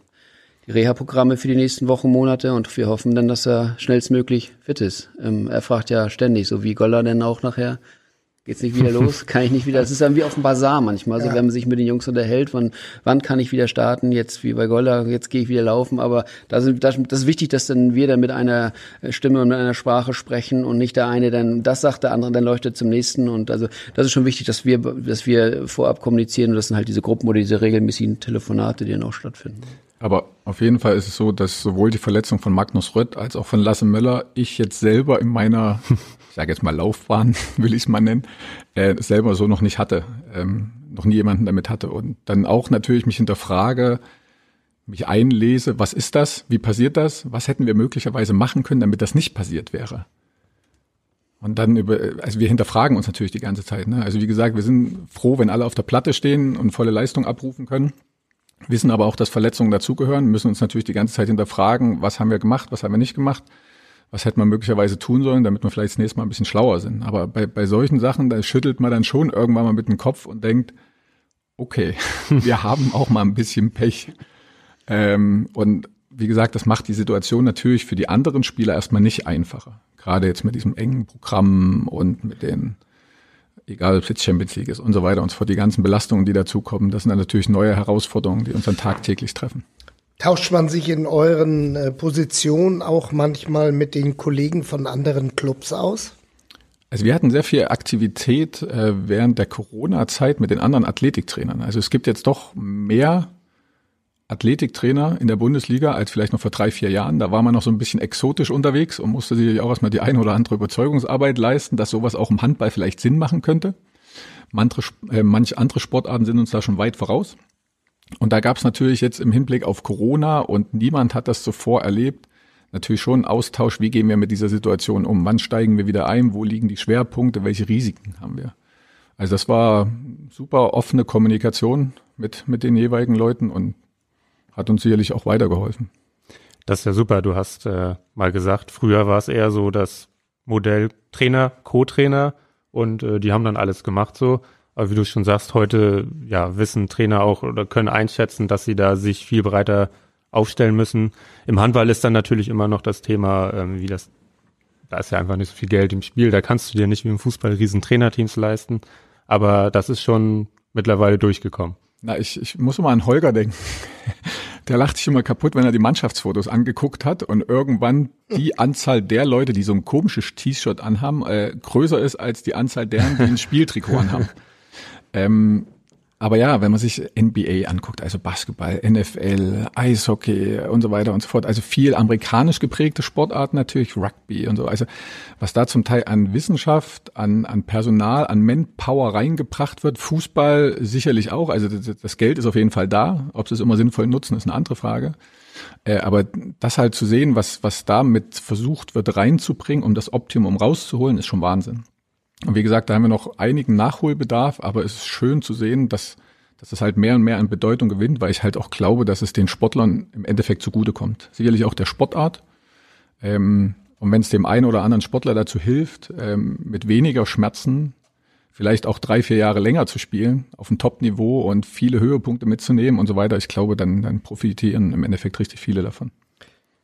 Speaker 4: die Reha-Programme für die nächsten Wochen, Monate und wir hoffen dann, dass er schnellstmöglich fit ist. Ähm, er fragt ja ständig, so wie Goller denn auch nachher, Geht's nicht wieder los? Kann ich nicht wieder? Das ist dann wie auf dem Bazar manchmal. Also ja. wenn man sich mit den Jungs unterhält, wann, wann kann ich wieder starten? Jetzt wie bei Goller, jetzt gehe ich wieder laufen. Aber da sind, das, das ist wichtig, dass dann wir dann mit einer Stimme und mit einer Sprache sprechen und nicht der eine dann das sagt, der andere dann leuchtet zum nächsten. Und also das ist schon wichtig, dass wir, dass wir vorab kommunizieren und das sind halt diese Gruppen oder diese regelmäßigen Telefonate, die dann auch stattfinden.
Speaker 5: Aber auf jeden Fall ist es so, dass sowohl die Verletzung von Magnus Rött als auch von Lasse Möller ich jetzt selber in meiner ich sage jetzt mal Laufbahn, will ich es mal nennen, äh, selber so noch nicht hatte, ähm, noch nie jemanden damit hatte. Und dann auch natürlich mich hinterfrage, mich einlese, was ist das, wie passiert das, was hätten wir möglicherweise machen können, damit das nicht passiert wäre. Und dann über, also wir hinterfragen uns natürlich die ganze Zeit. Ne? Also wie gesagt, wir sind froh, wenn alle auf der Platte stehen und volle Leistung abrufen können. Wissen aber auch, dass Verletzungen dazugehören, müssen uns natürlich die ganze Zeit hinterfragen, was haben wir gemacht, was haben wir nicht gemacht was hätte man möglicherweise tun sollen, damit wir vielleicht das nächste Mal ein bisschen schlauer sind. Aber bei, bei solchen Sachen, da schüttelt man dann schon irgendwann mal mit dem Kopf und denkt, okay, wir haben auch mal ein bisschen Pech. Ähm, und wie gesagt, das macht die Situation natürlich für die anderen Spieler erstmal nicht einfacher. Gerade jetzt mit diesem engen Programm und mit den, egal ob es jetzt Champions League ist und so weiter und so fort, die ganzen Belastungen, die dazukommen, das sind dann natürlich neue Herausforderungen, die uns dann tagtäglich treffen.
Speaker 2: Tauscht man sich in euren äh, Positionen auch manchmal mit den Kollegen von anderen Clubs aus?
Speaker 5: Also wir hatten sehr viel Aktivität äh, während der Corona-Zeit mit den anderen Athletiktrainern. Also es gibt jetzt doch mehr Athletiktrainer in der Bundesliga als vielleicht noch vor drei, vier Jahren. Da war man noch so ein bisschen exotisch unterwegs und musste sich auch erstmal die eine oder andere Überzeugungsarbeit leisten, dass sowas auch im Handball vielleicht Sinn machen könnte. Manche, äh, manche andere Sportarten sind uns da schon weit voraus. Und da gab es natürlich jetzt im Hinblick auf Corona und niemand hat das zuvor erlebt, natürlich schon Austausch, wie gehen wir mit dieser Situation um, wann steigen wir wieder ein, wo liegen die Schwerpunkte, welche Risiken haben wir. Also das war super offene Kommunikation mit, mit den jeweiligen Leuten und hat uns sicherlich auch weitergeholfen.
Speaker 3: Das ist ja super. Du hast äh, mal gesagt, früher war es eher so das Modell Trainer, Co-Trainer und äh, die haben dann alles gemacht so. Aber wie du schon sagst, heute ja wissen Trainer auch oder können einschätzen, dass sie da sich viel breiter aufstellen müssen. Im Handball ist dann natürlich immer noch das Thema, ähm, wie das, da ist ja einfach nicht so viel Geld im Spiel, da kannst du dir nicht wie im Fußball riesen Trainerteams leisten. Aber das ist schon mittlerweile durchgekommen.
Speaker 5: Na, ich, ich muss mal an Holger denken. Der lacht sich immer kaputt, wenn er die Mannschaftsfotos angeguckt hat und irgendwann die Anzahl der Leute, die so ein komisches T-Shirt anhaben, äh, größer ist als die Anzahl deren, die ein Spieltrikot anhaben. Ähm, aber ja, wenn man sich NBA anguckt, also Basketball, NFL, Eishockey und so weiter und so fort, also viel amerikanisch geprägte Sportarten natürlich, Rugby und so. Also was da zum Teil an Wissenschaft, an, an Personal, an Manpower reingebracht wird, Fußball sicherlich auch. Also das, das Geld ist auf jeden Fall da. Ob sie es immer sinnvoll nutzen, ist eine andere Frage. Äh, aber das halt zu sehen, was, was damit versucht wird reinzubringen, um das Optimum rauszuholen, ist schon Wahnsinn. Und wie gesagt, da haben wir noch einigen Nachholbedarf, aber es ist schön zu sehen, dass, dass es halt mehr und mehr an Bedeutung gewinnt, weil ich halt auch glaube, dass es den Sportlern im Endeffekt zugutekommt. Sicherlich auch der Sportart. Ähm, und wenn es dem einen oder anderen Sportler dazu hilft, ähm, mit weniger Schmerzen vielleicht auch drei, vier Jahre länger zu spielen, auf dem Top-Niveau und viele Höhepunkte mitzunehmen und so weiter, ich glaube, dann, dann profitieren im Endeffekt richtig viele davon.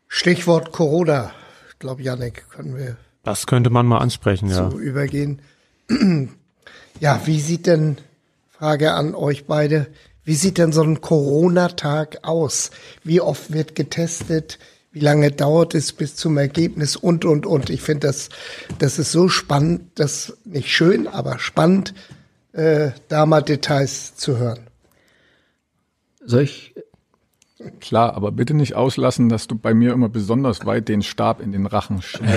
Speaker 2: Stichwort Corona. Ich glaube, Janik, können wir
Speaker 3: das könnte man mal ansprechen, ja.
Speaker 2: Zu übergehen. Ja, wie sieht denn, Frage an euch beide, wie sieht denn so ein Corona-Tag aus? Wie oft wird getestet? Wie lange dauert es bis zum Ergebnis? Und, und, und. Ich finde das, das ist so spannend, das nicht schön, aber spannend, äh, da mal Details zu hören.
Speaker 4: Soll ich
Speaker 5: Klar, aber bitte nicht auslassen, dass du bei mir immer besonders weit den Stab in den Rachen
Speaker 4: schiebst.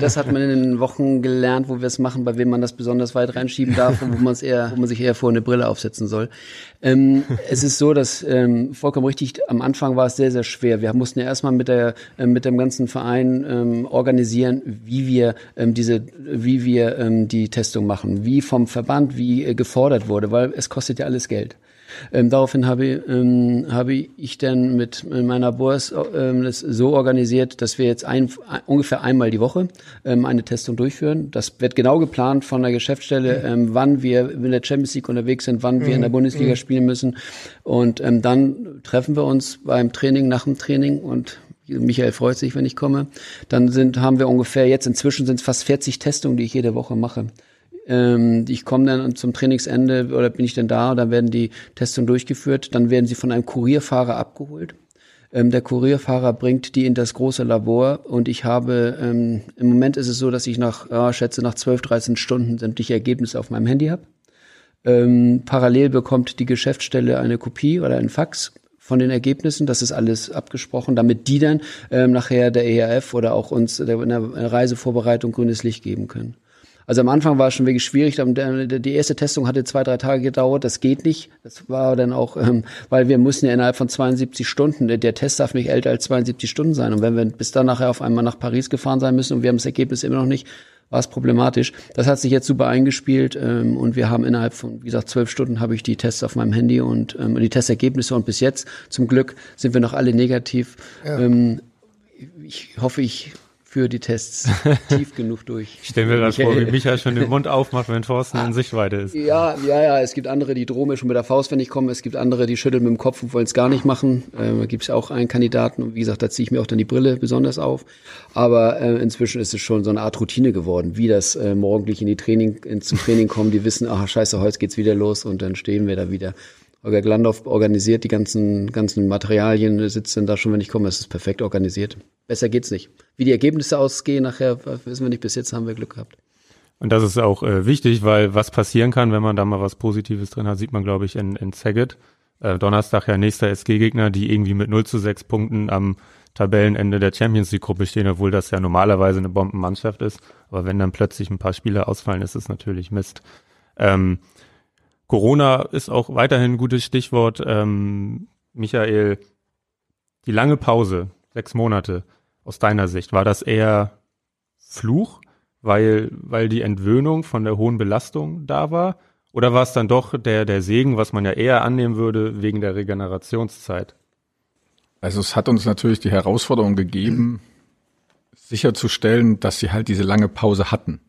Speaker 4: das, hat man in den Wochen gelernt, wo wir es machen, bei wem man das besonders weit reinschieben darf und wo man eher, wo man sich eher vor eine Brille aufsetzen soll. Ähm, es ist so, dass ähm, vollkommen richtig, am Anfang war es sehr, sehr schwer. Wir mussten ja erstmal mit der äh, mit dem ganzen Verein ähm, organisieren, wie wir ähm, diese, wie wir ähm, die Testung machen, wie vom Verband, wie äh, gefordert wurde, weil es kostet ja alles Geld. Ähm, daraufhin habe, ähm, habe ich dann mit meiner Boss ähm, das so organisiert, dass wir jetzt ein, ungefähr einmal die Woche ähm, eine Testung durchführen. Das wird genau geplant von der Geschäftsstelle, ähm, wann wir in der Champions League unterwegs sind, wann wir in der mhm. Bundesliga mhm. spielen müssen. Und ähm, dann treffen wir uns beim Training, nach dem Training und Michael freut sich, wenn ich komme. Dann sind, haben wir ungefähr, jetzt inzwischen sind es fast 40 Testungen, die ich jede Woche mache. Ähm, ich komme dann zum Trainingsende oder bin ich dann da, dann werden die Testungen durchgeführt, dann werden sie von einem Kurierfahrer abgeholt. Ähm, der Kurierfahrer bringt die in das große Labor und ich habe, ähm, im Moment ist es so, dass ich nach, ja, schätze, nach 12, 13 Stunden sämtliche Ergebnisse auf meinem Handy habe. Parallel bekommt die Geschäftsstelle eine Kopie oder ein Fax von den Ergebnissen. Das ist alles abgesprochen, damit die dann ähm, nachher der ERF oder auch uns in der Reisevorbereitung grünes Licht geben können. Also am Anfang war es schon wirklich schwierig. Die erste Testung hatte zwei, drei Tage gedauert. Das geht nicht. Das war dann auch, ähm, weil wir mussten ja innerhalb von 72 Stunden, der Test darf nicht älter als 72 Stunden sein. Und wenn wir bis dann nachher auf einmal nach Paris gefahren sein müssen und wir haben das Ergebnis immer noch nicht, war es problematisch. Das hat sich jetzt super eingespielt ähm, und wir haben innerhalb von, wie gesagt, zwölf Stunden habe ich die Tests auf meinem Handy und ähm, die Testergebnisse und bis jetzt zum Glück sind wir noch alle negativ. Ja. Ähm, ich hoffe, ich für die Tests tief genug durch.
Speaker 3: Ich stelle mir gerade vor, wie Michael schon den Mund aufmacht, wenn Thorsten in Sichtweite ist.
Speaker 4: Ja, ja, ja. Es gibt andere, die drohen mir schon mit der Faust, wenn ich komme. Es gibt andere, die schütteln mit dem Kopf und wollen es gar nicht machen. Ähm, da gibt es auch einen Kandidaten. Und wie gesagt, da ziehe ich mir auch dann die Brille besonders auf. Aber äh, inzwischen ist es schon so eine Art Routine geworden, wie das äh, morgendlich in die Training, in, zum Training kommen. Die wissen, ach scheiße, heute geht's wieder los und dann stehen wir da wieder. Holger Glandorf organisiert die ganzen, ganzen Materialien, sitzt dann da schon, wenn ich komme. Es ist perfekt organisiert. Besser geht's nicht. Wie die Ergebnisse ausgehen, nachher wissen wir nicht. Bis jetzt haben wir Glück gehabt.
Speaker 3: Und das ist auch äh, wichtig, weil was passieren kann, wenn man da mal was Positives drin hat, sieht man, glaube ich, in, in Saget. Äh, Donnerstag ja nächster SG-Gegner, die irgendwie mit 0 zu 6 Punkten am Tabellenende der Champions League-Gruppe stehen, obwohl das ja normalerweise eine Bombenmannschaft ist. Aber wenn dann plötzlich ein paar Spieler ausfallen, ist es natürlich Mist. Ähm, Corona ist auch weiterhin ein gutes Stichwort. Ähm, Michael, die lange Pause, sechs Monate. Aus deiner Sicht? War das eher Fluch, weil, weil die Entwöhnung von der hohen Belastung da war? Oder war es dann doch der, der Segen, was man ja eher annehmen würde, wegen der Regenerationszeit?
Speaker 5: Also es hat uns natürlich die Herausforderung gegeben, sicherzustellen, dass sie halt diese lange Pause hatten,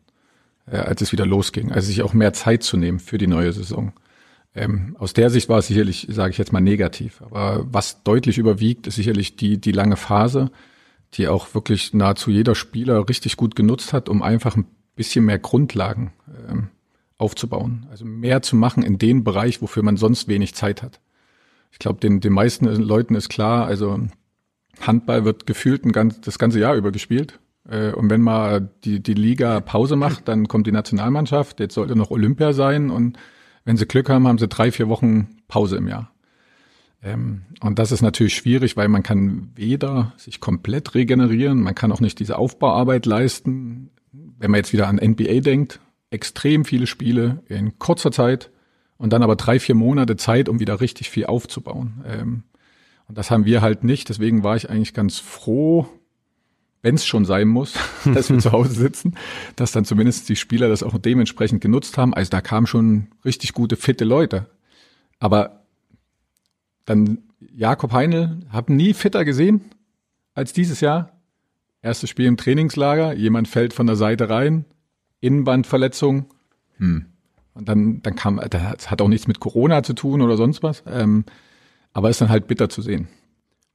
Speaker 5: äh, als es wieder losging. Also sich auch mehr Zeit zu nehmen für die neue Saison. Ähm, aus der Sicht war es sicherlich, sage ich jetzt mal, negativ. Aber was deutlich überwiegt, ist sicherlich die, die lange Phase, die auch wirklich nahezu jeder Spieler richtig gut genutzt hat, um einfach ein bisschen mehr Grundlagen ähm, aufzubauen. Also mehr zu machen in dem Bereich, wofür man sonst wenig Zeit hat. Ich glaube, den, den meisten Leuten ist klar, also Handball wird gefühlt ein ganz, das ganze Jahr über gespielt. Äh, und wenn mal die, die Liga Pause macht, dann kommt die Nationalmannschaft. Jetzt sollte noch Olympia sein. Und wenn sie Glück haben, haben sie drei, vier Wochen Pause im Jahr. Ähm, und das ist natürlich schwierig, weil man kann weder sich komplett regenerieren, man kann auch nicht diese Aufbauarbeit leisten. Wenn man jetzt wieder an NBA denkt, extrem viele Spiele in kurzer Zeit und dann aber drei, vier Monate Zeit, um wieder richtig viel aufzubauen. Ähm, und das haben wir halt nicht. Deswegen war ich eigentlich ganz froh, wenn es schon sein muss, dass wir zu Hause sitzen, dass dann zumindest die Spieler das auch dementsprechend genutzt haben. Also da kamen schon richtig gute, fitte Leute. Aber dann Jakob Heinl, hab nie fitter gesehen als dieses Jahr. Erstes Spiel im Trainingslager, jemand fällt von der Seite rein, Innenbandverletzung. Hm. Und dann, dann kam, das hat auch nichts mit Corona zu tun oder sonst was. Ähm, aber ist dann halt bitter zu sehen.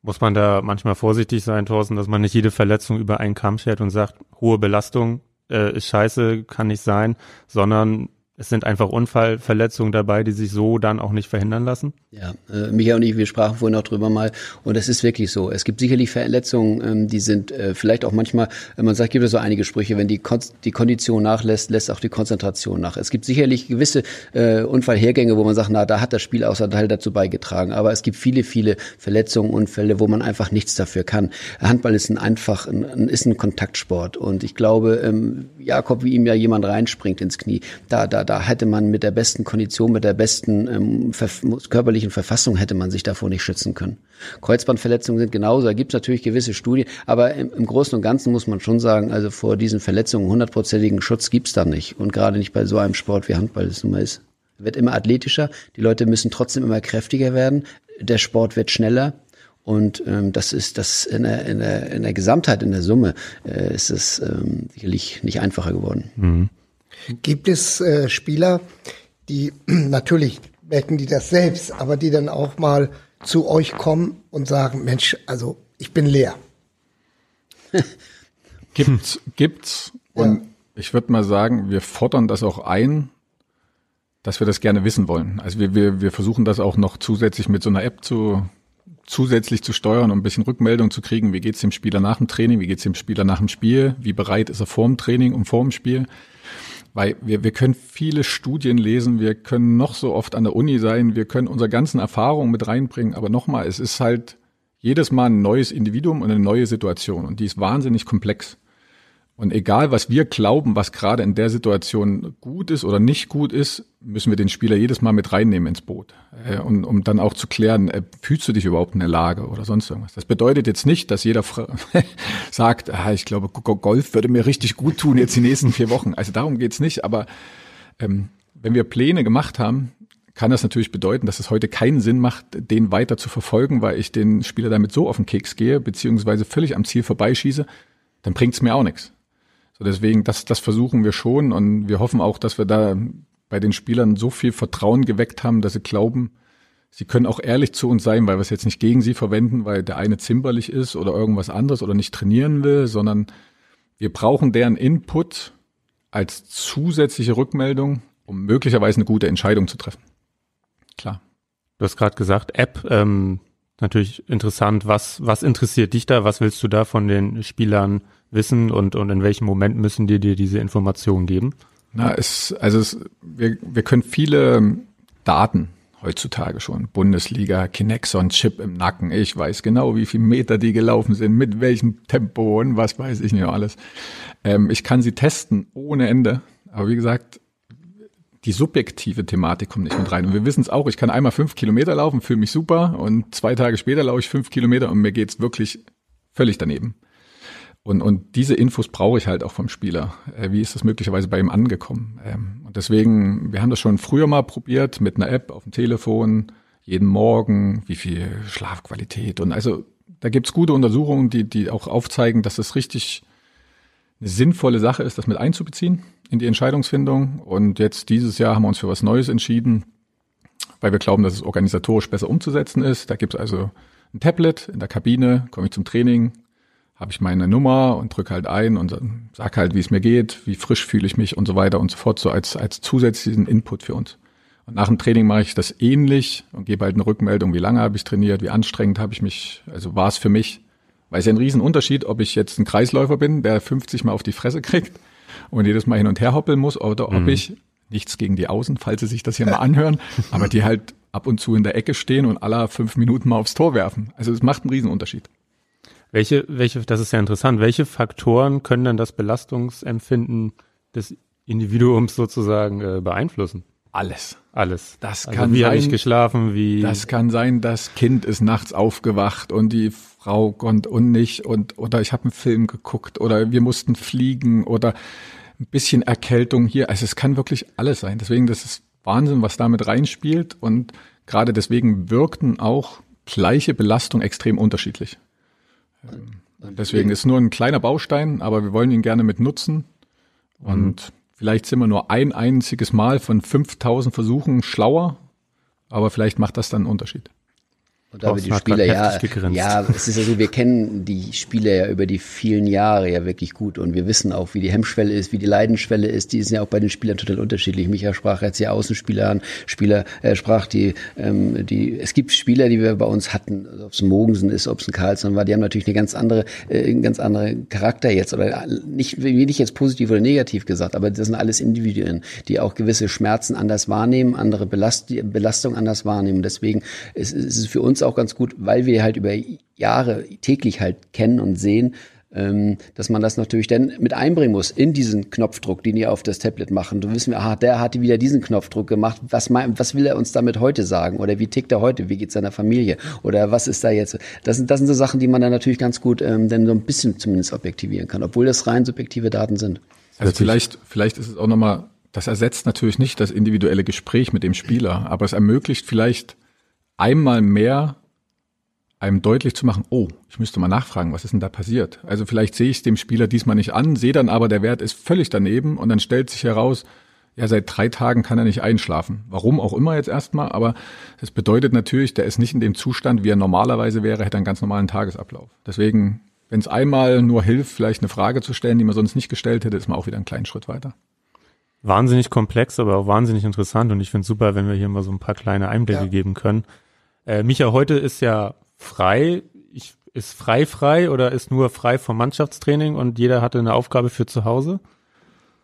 Speaker 3: Muss man da manchmal vorsichtig sein, Thorsten, dass man nicht jede Verletzung über einen Kamm schert und sagt, hohe Belastung äh, ist scheiße, kann nicht sein, sondern es sind einfach Unfallverletzungen dabei, die sich so dann auch nicht verhindern lassen?
Speaker 4: Ja, äh, Michael und ich, wir sprachen vorhin auch drüber mal und es ist wirklich so. Es gibt sicherlich Verletzungen, ähm, die sind äh, vielleicht auch manchmal, man sagt, gibt es so einige Sprüche, wenn die, Kon die Kondition nachlässt, lässt auch die Konzentration nach. Es gibt sicherlich gewisse äh, Unfallhergänge, wo man sagt, na, da hat das Spiel außer Teil dazu beigetragen. Aber es gibt viele, viele Verletzungen, Unfälle, wo man einfach nichts dafür kann. Handball ist ein einfach, ein, ist ein Kontaktsport und ich glaube, ähm, Jakob, wie ihm ja jemand reinspringt ins Knie, da, da, da hätte man mit der besten Kondition, mit der besten ähm, körperlichen Verfassung hätte man sich davor nicht schützen können. Kreuzbandverletzungen sind genauso, da gibt es natürlich gewisse Studien, aber im, im, Großen und Ganzen muss man schon sagen, also vor diesen Verletzungen hundertprozentigen Schutz gibt's da nicht. Und gerade nicht bei so einem Sport wie Handball es nun mal ist. Wird immer athletischer, die Leute müssen trotzdem immer kräftiger werden, der Sport wird schneller, und ähm, das ist das in der, in der, in der Gesamtheit, in der Summe, äh, ist es ähm, sicherlich nicht einfacher geworden. Mhm.
Speaker 2: Gibt es äh, Spieler, die natürlich merken die das selbst, aber die dann auch mal zu euch kommen und sagen, Mensch, also ich bin leer.
Speaker 5: gibt's, gibt's. Und ja. ich würde mal sagen, wir fordern das auch ein, dass wir das gerne wissen wollen. Also wir, wir, wir versuchen das auch noch zusätzlich mit so einer App zu zusätzlich zu steuern, um ein bisschen Rückmeldung zu kriegen, wie geht's dem Spieler nach dem Training, wie geht's dem Spieler nach dem Spiel, wie bereit ist er vor dem Training und vor dem Spiel. Weil wir, wir können viele Studien lesen, wir können noch so oft an der Uni sein, wir können unsere ganzen Erfahrungen mit reinbringen, aber nochmal, es ist halt jedes Mal ein neues Individuum und eine neue Situation und die ist wahnsinnig komplex. Und egal, was wir glauben, was gerade in der Situation gut ist oder nicht gut ist, müssen wir den Spieler jedes Mal mit reinnehmen ins Boot. Äh, und, um dann auch zu klären, äh, fühlst du dich überhaupt in der Lage oder sonst irgendwas. Das bedeutet jetzt nicht, dass jeder sagt, ah, ich glaube, Golf würde mir richtig gut tun jetzt die nächsten vier Wochen. Also darum geht's nicht. Aber ähm, wenn wir Pläne gemacht haben, kann das natürlich bedeuten, dass es heute keinen Sinn macht, den weiter zu verfolgen, weil ich den Spieler damit so auf den Keks gehe, beziehungsweise völlig am Ziel vorbeischieße, dann bringt's mir auch nichts. So deswegen, das, das versuchen wir schon und wir hoffen auch, dass wir da bei den Spielern so viel Vertrauen geweckt haben, dass sie glauben, sie können auch ehrlich zu uns sein, weil wir es jetzt nicht gegen sie verwenden, weil der eine zimperlich ist oder irgendwas anderes oder nicht trainieren will, sondern wir brauchen deren Input als zusätzliche Rückmeldung, um möglicherweise eine gute Entscheidung zu treffen. Klar.
Speaker 3: Du hast gerade gesagt, App, ähm, natürlich interessant. Was, was interessiert dich da? Was willst du da von den Spielern wissen und, und in welchem Moment müssen die dir diese Informationen geben?
Speaker 5: Na, es, also es, wir, wir können viele Daten heutzutage schon. Bundesliga, Kinexon, Chip im Nacken. Ich weiß genau, wie viele Meter die gelaufen sind, mit welchem Tempo und was weiß ich nicht alles. Ähm, ich kann sie testen ohne Ende. Aber wie gesagt, die subjektive Thematik kommt nicht mit rein. Und wir wissen es auch, ich kann einmal fünf Kilometer laufen, fühle mich super und zwei Tage später laufe ich fünf Kilometer und mir geht's wirklich völlig daneben. Und, und diese Infos brauche ich halt auch vom Spieler. Äh, wie ist das möglicherweise bei ihm angekommen? Ähm, und deswegen, wir haben das schon früher mal probiert mit einer App auf dem Telefon, jeden Morgen, wie viel Schlafqualität. Und also da gibt's gute Untersuchungen, die, die auch aufzeigen, dass es richtig eine sinnvolle Sache ist, das mit einzubeziehen in die Entscheidungsfindung. Und jetzt dieses Jahr haben wir uns für was Neues entschieden, weil wir glauben, dass es organisatorisch besser umzusetzen ist. Da gibt's also ein Tablet in der Kabine, komme ich zum Training, habe ich meine Nummer und drücke halt ein und sag halt, wie es mir geht, wie frisch fühle ich mich und so weiter und so fort, so als, als zusätzlichen Input für uns. Und nach dem Training mache ich das ähnlich und gebe halt eine Rückmeldung, wie lange habe ich trainiert, wie anstrengend habe ich mich, also war es für mich. Weil es ja ein Riesenunterschied, ob ich jetzt ein Kreisläufer bin, der 50 Mal auf die Fresse kriegt und jedes Mal hin und her hoppeln muss, oder ob mhm. ich, nichts gegen die Außen, falls Sie sich das hier mal anhören, aber die halt ab und zu in der Ecke stehen und aller fünf Minuten mal aufs Tor werfen. Also es macht einen Riesenunterschied.
Speaker 3: Welche, welche, das ist ja interessant, welche Faktoren können dann das Belastungsempfinden des Individuums sozusagen äh, beeinflussen?
Speaker 5: Alles.
Speaker 3: Alles.
Speaker 5: Das also kann
Speaker 3: wie
Speaker 5: sein.
Speaker 3: Wie ich geschlafen? Wie?
Speaker 5: Das kann sein, das Kind ist nachts aufgewacht und die Frau konnte und nicht und oder ich habe einen Film geguckt oder wir mussten fliegen oder ein bisschen Erkältung hier. Also es kann wirklich alles sein. Deswegen das ist Wahnsinn, was damit reinspielt und gerade deswegen wirkten auch gleiche Belastung extrem unterschiedlich. Und deswegen ist nur ein kleiner Baustein, aber wir wollen ihn gerne mit nutzen. Und mhm. vielleicht sind wir nur ein einziges Mal von 5000 Versuchen schlauer, aber vielleicht macht das dann einen Unterschied.
Speaker 4: Und da wir die Spieler ja, ja, es ist ja so, wir kennen die Spieler ja über die vielen Jahre ja wirklich gut und wir wissen auch, wie die Hemmschwelle ist, wie die Leidenschwelle ist. Die ist ja auch bei den Spielern total unterschiedlich. Micha sprach jetzt hier Außenspieler an, Spieler äh, sprach die, ähm, die. Es gibt Spieler, die wir bei uns hatten, also ob es Mogensen ist, ob es ein Carlson war, die haben natürlich eine ganz andere, äh, einen ganz anderen Charakter jetzt oder nicht, nicht jetzt positiv oder negativ gesagt, aber das sind alles Individuen, die auch gewisse Schmerzen anders wahrnehmen, andere Belast Belastung anders wahrnehmen. Deswegen ist, ist es für uns auch ganz gut, weil wir halt über Jahre täglich halt kennen und sehen, ähm, dass man das natürlich dann mit einbringen muss in diesen Knopfdruck, den die auf das Tablet machen. Du wissen wir, aha, der hatte wieder diesen Knopfdruck gemacht. Was, mein, was will er uns damit heute sagen? Oder wie tickt er heute? Wie geht seiner Familie? Oder was ist da jetzt? Das sind, das sind so Sachen, die man dann natürlich ganz gut ähm, dann so ein bisschen zumindest objektivieren kann, obwohl das rein subjektive Daten sind.
Speaker 5: Also vielleicht, vielleicht ist es auch nochmal, das ersetzt natürlich nicht das individuelle Gespräch mit dem Spieler, aber es ermöglicht vielleicht einmal mehr einem deutlich zu machen, oh, ich müsste mal nachfragen, was ist denn da passiert? Also vielleicht sehe ich es dem Spieler diesmal nicht an, sehe dann aber, der Wert ist völlig daneben und dann stellt sich heraus, ja, seit drei Tagen kann er nicht einschlafen. Warum auch immer jetzt erstmal, aber das bedeutet natürlich, der ist nicht in dem Zustand, wie er normalerweise wäre, hätte einen ganz normalen Tagesablauf. Deswegen, wenn es einmal nur hilft, vielleicht eine Frage zu stellen, die man sonst nicht gestellt hätte, ist man auch wieder einen kleinen Schritt weiter.
Speaker 3: Wahnsinnig komplex, aber auch wahnsinnig interessant und ich finde super, wenn wir hier mal so ein paar kleine Einblicke ja. geben können. Äh, Micha, heute ist ja frei? Ich, ist frei frei oder ist nur frei vom Mannschaftstraining und jeder hatte eine Aufgabe für zu Hause?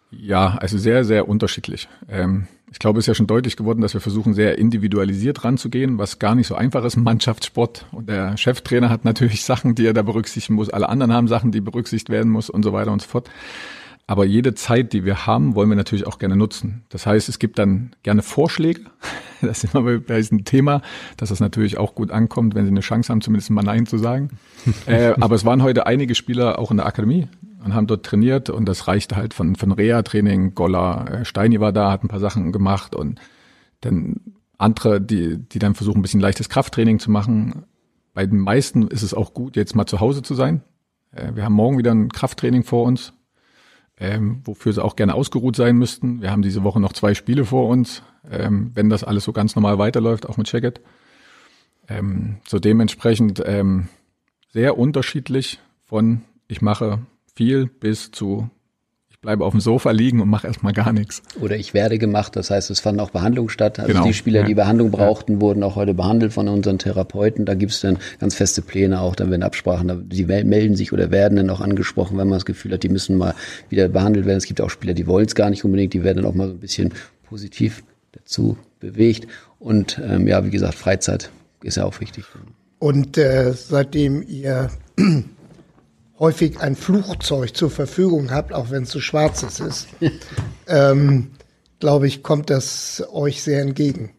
Speaker 5: Ja, also sehr, sehr unterschiedlich. Ähm, ich glaube, es ist ja schon deutlich geworden, dass wir versuchen, sehr individualisiert ranzugehen, was gar nicht so einfach ist Mannschaftssport. Und der Cheftrainer hat natürlich Sachen, die er da berücksichtigen muss. Alle anderen haben Sachen, die berücksichtigt werden muss und so weiter und so fort. Aber jede Zeit, die wir haben, wollen wir natürlich auch gerne nutzen. Das heißt, es gibt dann gerne Vorschläge. Das ist immer bei diesem Thema, dass das natürlich auch gut ankommt, wenn sie eine Chance haben, zumindest mal Nein zu sagen. äh, aber es waren heute einige Spieler auch in der Akademie und haben dort trainiert und das reichte halt von, von Reha-Training. Golla, äh, Steini war da, hat ein paar Sachen gemacht und dann andere, die, die dann versuchen, ein bisschen leichtes Krafttraining zu machen. Bei den meisten ist es auch gut, jetzt mal zu Hause zu sein. Äh, wir haben morgen wieder ein Krafttraining vor uns ähm, wofür sie auch gerne ausgeruht sein müssten. Wir haben diese Woche noch zwei Spiele vor uns, ähm, wenn das alles so ganz normal weiterläuft, auch mit Checket. Ähm, so dementsprechend ähm, sehr unterschiedlich von ich mache viel bis zu bleibe auf dem Sofa liegen und mache erstmal gar nichts.
Speaker 4: Oder ich werde gemacht, das heißt, es fanden auch Behandlungen statt. Also
Speaker 5: genau.
Speaker 4: die Spieler, die Behandlung brauchten, ja. wurden auch heute behandelt von unseren Therapeuten. Da gibt es dann ganz feste Pläne auch, dann werden Absprachen, die melden sich oder werden dann auch angesprochen, wenn man das Gefühl hat, die müssen mal wieder behandelt werden. Es gibt auch Spieler, die wollen es gar nicht unbedingt, die werden dann auch mal so ein bisschen positiv dazu bewegt. Und ähm, ja, wie gesagt, Freizeit ist ja auch wichtig.
Speaker 2: Und äh, seitdem ihr häufig ein Flugzeug zur Verfügung habt, auch wenn es so schwarzes ist, ähm, glaube ich, kommt das euch sehr entgegen.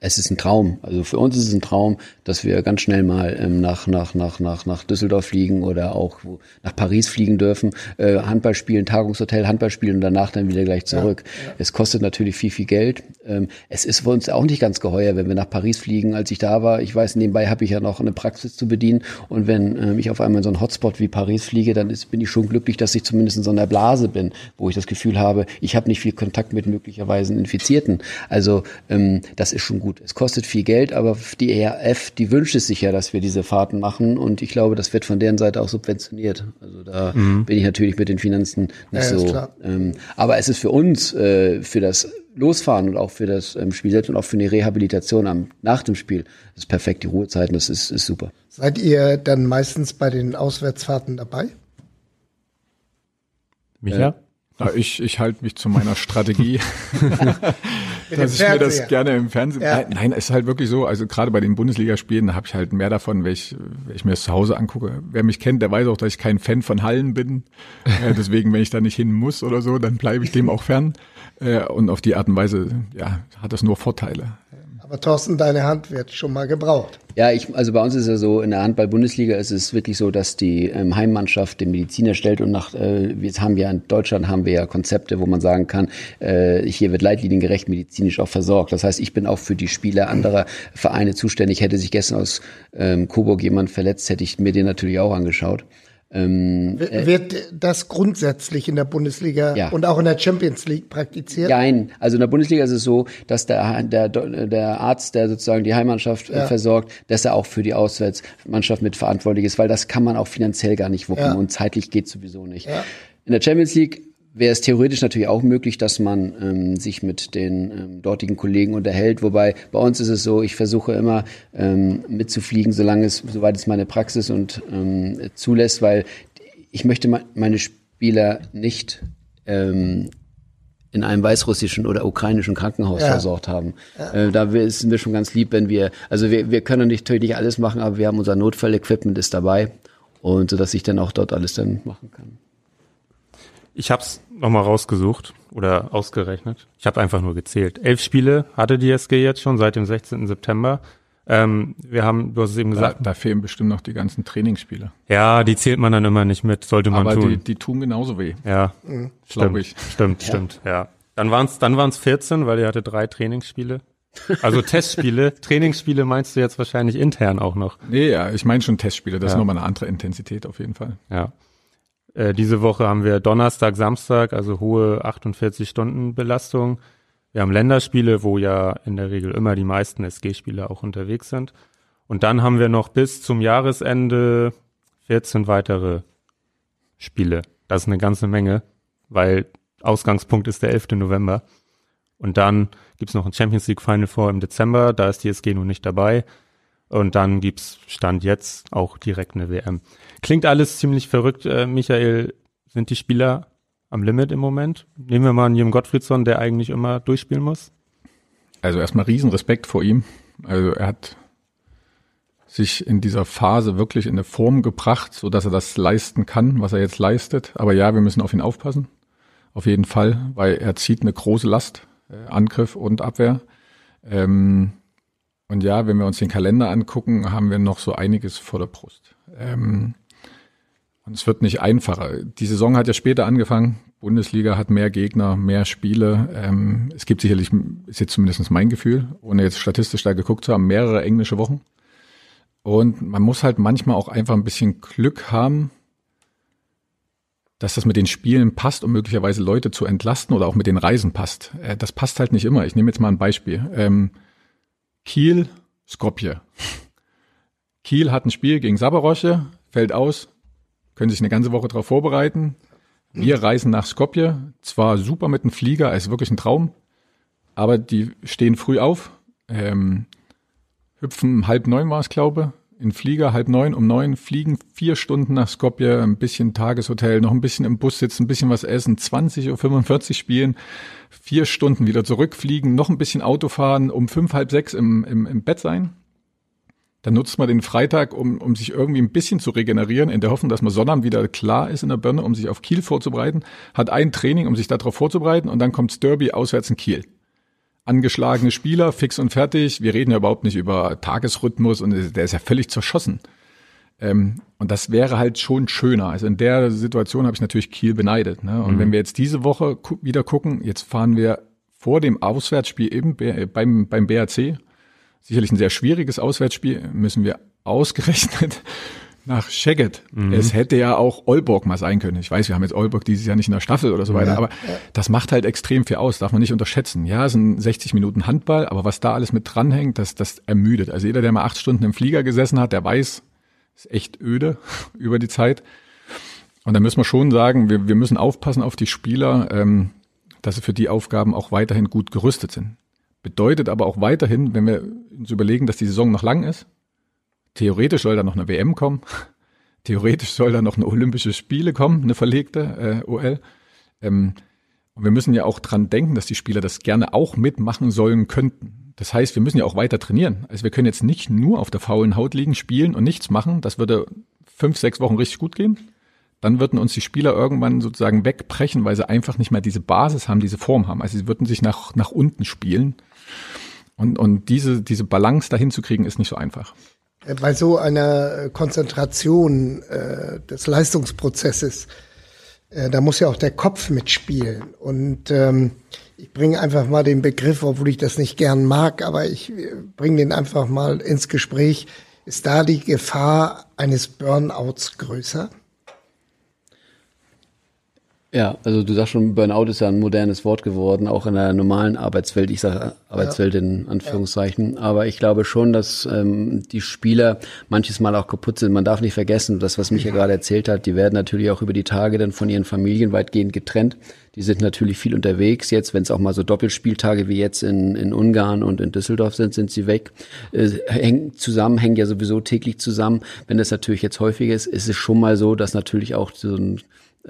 Speaker 4: Es ist ein Traum. Also für uns ist es ein Traum, dass wir ganz schnell mal ähm, nach, nach, nach, nach, nach Düsseldorf fliegen oder auch nach Paris fliegen dürfen, äh, Handball spielen, Tagungshotel, Handball spielen und danach dann wieder gleich zurück. Ja, ja. Es kostet natürlich viel, viel Geld. Ähm, es ist für uns auch nicht ganz geheuer, wenn wir nach Paris fliegen. Als ich da war, ich weiß, nebenbei habe ich ja noch eine Praxis zu bedienen. Und wenn ähm, ich auf einmal in so einen Hotspot wie Paris fliege, dann ist, bin ich schon glücklich, dass ich zumindest in so einer Blase bin, wo ich das Gefühl habe, ich habe nicht viel Kontakt mit möglicherweise Infizierten. Also ähm, das ist schon gut gut. Es kostet viel Geld, aber die ERF, die wünscht es sich ja, dass wir diese Fahrten machen und ich glaube, das wird von deren Seite auch subventioniert. Also da mhm. bin ich natürlich mit den Finanzen nicht ja, so. Ähm, aber es ist für uns, äh, für das Losfahren und auch für das ähm, Spiel selbst und auch für eine Rehabilitation am, nach dem Spiel, das ist perfekt, die Ruhezeiten, das ist, ist super.
Speaker 2: Seid ihr dann meistens bei den Auswärtsfahrten dabei?
Speaker 5: Micha? Äh, ich, ich halte mich zu meiner Strategie, dass ich mir das gerne im Fernsehen. Ja. Nein, nein, es ist halt wirklich so. Also gerade bei den Bundesligaspielen habe ich halt mehr davon, wenn ich, wenn ich mir das zu Hause angucke. Wer mich kennt, der weiß auch, dass ich kein Fan von Hallen bin. äh, deswegen, wenn ich da nicht hin muss oder so, dann bleibe ich dem auch fern. Äh, und auf die Art und Weise, ja, hat das nur Vorteile.
Speaker 2: Aber Thorsten, deine Hand wird schon mal gebraucht.
Speaker 4: Ja, ich, also bei uns ist ja so, in der Handball-Bundesliga ist es wirklich so, dass die ähm, Heimmannschaft den Mediziner stellt und nach, äh, jetzt haben wir in Deutschland haben wir ja Konzepte, wo man sagen kann, äh, hier wird leitliniengerecht medizinisch auch versorgt. Das heißt, ich bin auch für die Spieler anderer Vereine zuständig. Hätte sich gestern aus ähm, Coburg jemand verletzt, hätte ich mir den natürlich auch angeschaut.
Speaker 2: Ähm, äh, Wird das grundsätzlich in der Bundesliga ja. und auch in der Champions League praktiziert?
Speaker 4: Nein, also in der Bundesliga ist es so, dass der, der, der Arzt, der sozusagen die Heimmannschaft äh, ja. versorgt, dass er auch für die Auswärtsmannschaft mitverantwortlich ist, weil das kann man auch finanziell gar nicht wuppen ja. und zeitlich geht sowieso nicht. In der Champions League wäre es theoretisch natürlich auch möglich, dass man ähm, sich mit den ähm, dortigen Kollegen unterhält. Wobei bei uns ist es so, ich versuche immer ähm, mitzufliegen, solange es, soweit es meine Praxis und ähm, zulässt, weil ich möchte meine Spieler nicht ähm, in einem weißrussischen oder ukrainischen Krankenhaus ja. versorgt haben. Ja. Äh, da sind wir schon ganz lieb, wenn wir, also wir, wir können natürlich nicht alles machen, aber wir haben unser Notfall-Equipment ist dabei und so dass ich dann auch dort alles dann machen kann.
Speaker 3: Ich habe es nochmal rausgesucht oder ausgerechnet. Ich habe einfach nur gezählt. Elf Spiele hatte die SG jetzt schon seit dem 16. September. Ähm, wir haben, du hast es eben gesagt.
Speaker 5: Da, da, fehlen bestimmt noch die ganzen Trainingsspiele.
Speaker 3: Ja, die zählt man dann immer nicht mit, sollte man
Speaker 5: Aber
Speaker 3: tun.
Speaker 5: Die, die tun genauso weh.
Speaker 3: Ja, mhm. glaube ich. Stimmt, ja. stimmt, ja. Dann waren es dann waren's 14, weil ihr hatte drei Trainingsspiele. Also Testspiele, Trainingsspiele meinst du jetzt wahrscheinlich intern auch noch?
Speaker 5: Nee, ja, ich meine schon Testspiele, das ja. ist nochmal eine andere Intensität auf jeden Fall.
Speaker 3: Ja. Äh, diese Woche haben wir Donnerstag, Samstag, also hohe 48 Stunden Belastung. Wir haben Länderspiele, wo ja in der Regel immer die meisten SG-Spieler auch unterwegs sind. Und dann haben wir noch bis zum Jahresende 14 weitere Spiele. Das ist eine ganze Menge, weil Ausgangspunkt ist der 11. November. Und dann gibt's noch ein Champions League Final Four im Dezember, da ist die SG nun nicht dabei. Und dann gibt's Stand jetzt auch direkt eine WM. Klingt alles ziemlich verrückt, äh, Michael. Sind die Spieler am Limit im Moment? Nehmen wir mal einen Jim Gottfriedsson, der eigentlich immer durchspielen muss.
Speaker 5: Also erstmal Riesenrespekt vor ihm. Also er hat sich in dieser Phase wirklich in eine Form gebracht, so dass er das leisten kann, was er jetzt leistet. Aber ja, wir müssen auf ihn aufpassen. Auf jeden Fall, weil er zieht eine große Last, äh, Angriff und Abwehr. Ähm, und ja, wenn wir uns den Kalender angucken, haben wir noch so einiges vor der Brust. Ähm, und es wird nicht einfacher. Die Saison hat ja später angefangen. Bundesliga hat mehr Gegner, mehr Spiele. Ähm, es gibt sicherlich, ist jetzt zumindest mein Gefühl, ohne jetzt statistisch da geguckt zu haben, mehrere englische Wochen. Und man muss halt manchmal auch einfach ein bisschen Glück haben, dass das mit den Spielen passt, um möglicherweise Leute zu entlasten oder auch mit den Reisen passt. Äh, das passt halt nicht immer. Ich nehme jetzt mal ein Beispiel. Ähm, Kiel, Skopje. Kiel hat ein Spiel gegen Sabarosche, fällt aus, können sich eine ganze Woche darauf vorbereiten. Wir reisen nach Skopje, zwar super mit dem Flieger, ist wirklich ein Traum, aber die stehen früh auf, ähm, hüpfen halb neun war es, glaube in Flieger, halb neun, um neun, fliegen vier Stunden nach Skopje, ein bisschen Tageshotel, noch ein bisschen im Bus sitzen, ein bisschen was essen, 20.45 Uhr spielen, vier Stunden wieder zurückfliegen, noch ein bisschen Auto fahren, um fünf, halb sechs im, im, im Bett sein. Dann nutzt man den Freitag, um, um sich irgendwie ein bisschen zu regenerieren, in der Hoffnung, dass man Sonnabend wieder klar ist in der Birne, um sich auf Kiel vorzubereiten, hat ein Training, um sich darauf vorzubereiten und dann kommt Derby auswärts in Kiel. Angeschlagene Spieler, fix und fertig. Wir reden ja überhaupt nicht über Tagesrhythmus und der ist ja völlig zerschossen. Ähm, und das wäre halt schon schöner. Also in der Situation habe ich natürlich Kiel beneidet. Ne? Und mhm. wenn wir jetzt diese Woche gu wieder gucken, jetzt fahren wir vor dem Auswärtsspiel eben beim, beim BRC, sicherlich ein sehr schwieriges Auswärtsspiel, müssen wir ausgerechnet nach Szeged. Mhm. Es hätte ja auch Olborg mal sein können. Ich weiß, wir haben jetzt Olborg dieses Jahr nicht in der Staffel oder so weiter, ja. aber das macht halt extrem viel aus, darf man nicht unterschätzen. Ja, es sind 60 Minuten Handball, aber was da alles mit dranhängt, das, das ermüdet. Also jeder, der mal acht Stunden im Flieger gesessen hat, der weiß, ist echt öde über die Zeit. Und da müssen wir schon sagen, wir, wir müssen aufpassen auf die Spieler, ähm, dass sie für die Aufgaben auch weiterhin gut gerüstet sind. Bedeutet aber auch weiterhin, wenn wir uns überlegen, dass die Saison noch lang ist, theoretisch soll da noch eine WM kommen, theoretisch soll da noch eine Olympische Spiele kommen, eine verlegte äh, OL. Ähm, und wir müssen ja auch dran denken, dass die Spieler das gerne auch mitmachen sollen könnten. Das heißt, wir müssen ja auch weiter trainieren. Also wir können jetzt nicht nur auf der faulen Haut liegen, spielen und nichts machen. Das würde fünf, sechs Wochen richtig gut gehen. Dann würden uns die Spieler irgendwann sozusagen wegbrechen, weil sie einfach nicht mehr diese Basis haben, diese Form haben. Also sie würden sich nach, nach unten spielen. Und, und diese, diese Balance dahin zu kriegen, ist nicht so einfach.
Speaker 2: Bei so einer Konzentration äh, des Leistungsprozesses, äh, da muss ja auch der Kopf mitspielen. Und ähm, ich bringe einfach mal den Begriff, obwohl ich das nicht gern mag, aber ich äh, bringe den einfach mal ins Gespräch. Ist da die Gefahr eines Burnouts größer?
Speaker 4: Ja, also du sagst schon, Burnout ist ja ein modernes Wort geworden, auch in der normalen Arbeitswelt. Ich sage Arbeitswelt ja. in Anführungszeichen. Ja. Aber ich glaube schon, dass ähm, die Spieler manches Mal auch kaputt sind. Man darf nicht vergessen, das, was Micha gerade erzählt hat, die werden natürlich auch über die Tage dann von ihren Familien weitgehend getrennt. Die sind natürlich viel unterwegs. Jetzt, wenn es auch mal so Doppelspieltage wie jetzt in, in Ungarn und in Düsseldorf sind, sind sie weg. Äh, hängen zusammen, hängen ja sowieso täglich zusammen. Wenn das natürlich jetzt häufig ist, ist es schon mal so, dass natürlich auch so ein äh,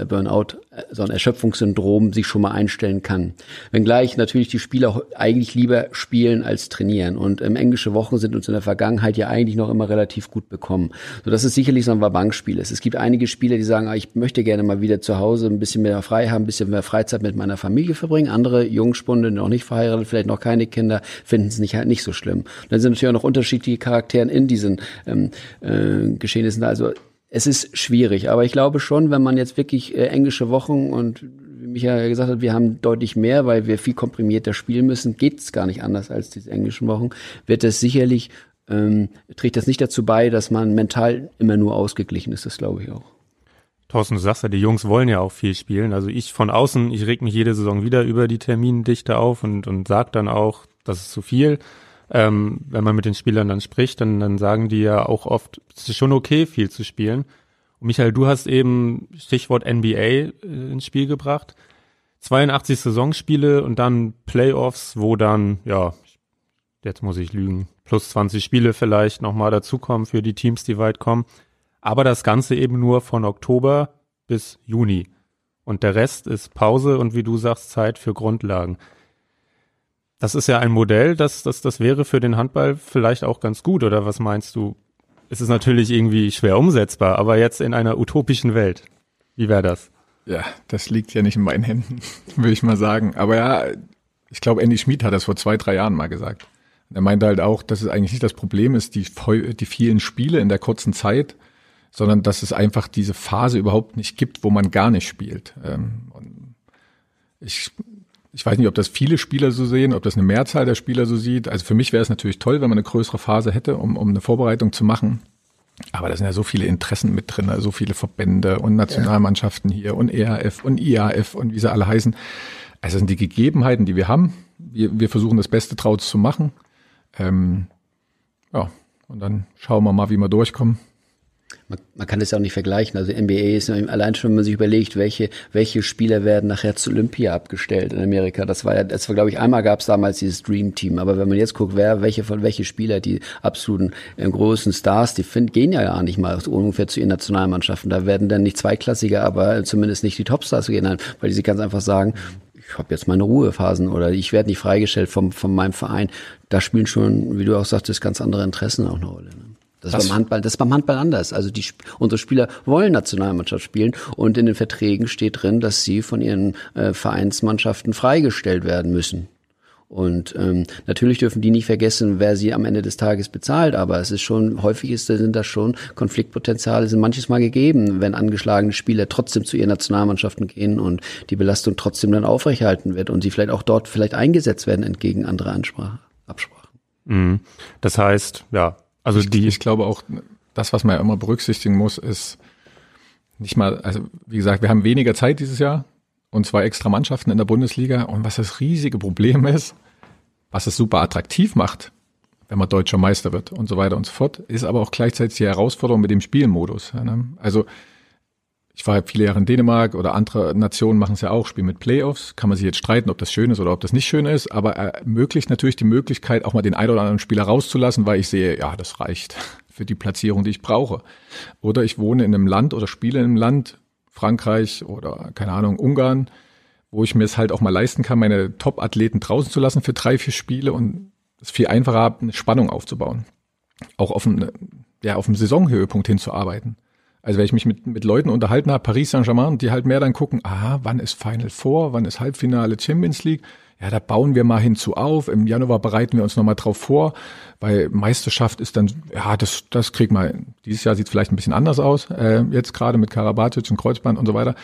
Speaker 4: Burnout, äh, so ein Erschöpfungssyndrom sich schon mal einstellen kann. Wenngleich natürlich die Spieler eigentlich lieber spielen als trainieren. Und ähm, englische Wochen sind uns in der Vergangenheit ja eigentlich noch immer relativ gut bekommen. So dass es sicherlich so ein Wabankspiel ist. Es gibt einige Spieler, die sagen, ah, ich möchte gerne mal wieder zu Hause ein bisschen mehr frei haben, ein bisschen mehr Freizeit mit meiner Familie verbringen. Andere Jungspunde, noch nicht verheiratet, vielleicht noch keine Kinder, finden es nicht halt nicht so schlimm. Und dann sind natürlich auch noch unterschiedliche Charakteren in diesen ähm, äh, Geschehnissen. Also es ist schwierig, aber ich glaube schon, wenn man jetzt wirklich äh, englische Wochen und wie Michael gesagt hat, wir haben deutlich mehr, weil wir viel komprimierter spielen müssen, geht es gar nicht anders als diese englischen Wochen, wird es sicherlich, ähm, trägt das nicht dazu bei, dass man mental immer nur ausgeglichen ist, das glaube ich auch.
Speaker 3: Thorsten, du sagst ja, die Jungs wollen ja auch viel spielen. Also ich von außen, ich reg mich jede Saison wieder über die Termindichte auf und, und sag dann auch, das ist zu viel ähm, wenn man mit den Spielern dann spricht, dann, dann sagen die ja auch oft, es ist schon okay, viel zu spielen. Und Michael, du hast eben Stichwort NBA äh, ins Spiel gebracht. 82 Saisonspiele und dann Playoffs, wo dann, ja, jetzt muss ich lügen, plus 20 Spiele vielleicht nochmal dazukommen für die Teams, die weit kommen. Aber das Ganze eben nur von Oktober bis Juni. Und der Rest ist Pause und wie du sagst, Zeit für Grundlagen. Das ist ja ein Modell, das, das, das wäre für den Handball vielleicht auch ganz gut, oder was meinst du? Es ist natürlich irgendwie schwer umsetzbar, aber jetzt in einer utopischen Welt. Wie wäre das?
Speaker 5: Ja, das liegt ja nicht in meinen Händen, würde ich mal sagen. Aber ja, ich glaube, Andy Schmid hat das vor zwei, drei Jahren mal gesagt. Er meinte halt auch, dass es eigentlich nicht das Problem ist, die, die vielen Spiele in der kurzen Zeit, sondern dass es einfach diese Phase überhaupt nicht gibt, wo man gar nicht spielt. Ähm, ich ich weiß nicht, ob das viele Spieler so sehen, ob das eine Mehrzahl der Spieler so sieht. Also für mich wäre es natürlich toll, wenn man eine größere Phase hätte, um, um eine Vorbereitung zu machen. Aber da sind ja so viele Interessen mit drin, so viele Verbände und Nationalmannschaften hier und ERF und IAF und wie sie alle heißen. Also das sind die Gegebenheiten, die wir haben. Wir, wir versuchen das Beste draus zu machen. Ähm, ja, und dann schauen wir mal, wie wir durchkommen
Speaker 4: man, man kann das ja auch nicht vergleichen. Also NBA ist allein schon, wenn man sich überlegt, welche, welche Spieler werden nachher zu Olympia abgestellt in Amerika. Das war ja, das war, glaube ich, einmal gab es damals dieses Dream Team. Aber wenn man jetzt guckt, wer, welche von welche Spieler, die absoluten äh, großen Stars, die find, gehen ja gar nicht mal so ungefähr zu ihren Nationalmannschaften. Da werden dann nicht Zweiklassige, aber zumindest nicht die Topstars genannt, weil die sich ganz einfach sagen, ich habe jetzt meine Ruhephasen oder ich werde nicht freigestellt vom, von meinem Verein. Da spielen schon, wie du auch sagtest, ganz andere Interessen auch eine Rolle. Ne? Das ist beim Handball, das ist beim Handball anders. Also die, unsere Spieler wollen Nationalmannschaft spielen und in den Verträgen steht drin, dass sie von ihren äh, Vereinsmannschaften freigestellt werden müssen. Und ähm, natürlich dürfen die nicht vergessen, wer sie am Ende des Tages bezahlt, aber es ist schon, häufig ist, sind das schon Konfliktpotenziale, sind manches Mal gegeben, wenn angeschlagene Spieler trotzdem zu ihren Nationalmannschaften gehen und die Belastung trotzdem dann aufrechterhalten wird und sie vielleicht auch dort vielleicht eingesetzt werden entgegen anderer Ansprache, Absprachen.
Speaker 3: Mhm. Das heißt, ja, also
Speaker 5: ich,
Speaker 3: die.
Speaker 5: Ich glaube auch, das, was man ja immer berücksichtigen muss, ist nicht mal, also wie gesagt, wir haben weniger Zeit dieses Jahr und zwei extra Mannschaften in der Bundesliga. Und was das riesige Problem ist, was es super attraktiv macht, wenn man deutscher Meister wird und so weiter und so fort, ist aber auch gleichzeitig die Herausforderung mit dem Spielmodus. Ne? Also ich war viele Jahre in Dänemark oder andere Nationen machen es ja auch, spielen mit Playoffs. Kann man sich jetzt streiten, ob das schön ist oder ob das nicht schön ist, aber ermöglicht natürlich die Möglichkeit, auch mal den einen oder anderen Spieler rauszulassen, weil ich sehe, ja, das reicht für die Platzierung, die ich brauche. Oder ich wohne in einem Land oder spiele in einem Land, Frankreich oder keine Ahnung, Ungarn, wo ich mir es halt auch mal leisten kann, meine Top-Athleten draußen zu lassen für drei, vier Spiele und es viel einfacher eine Spannung aufzubauen. Auch auf einem, ja, auf einem Saisonhöhepunkt hinzuarbeiten. Also wenn ich mich mit, mit Leuten unterhalten habe, Paris Saint-Germain, die halt mehr dann gucken, ah, wann ist Final Four, wann ist Halbfinale Champions League, ja, da bauen wir mal hinzu auf. Im Januar bereiten wir uns nochmal drauf vor, weil Meisterschaft ist dann, ja, das, das kriegt man, dieses Jahr sieht vielleicht ein bisschen anders aus, äh, jetzt gerade mit Karabatic und Kreuzband und so weiter.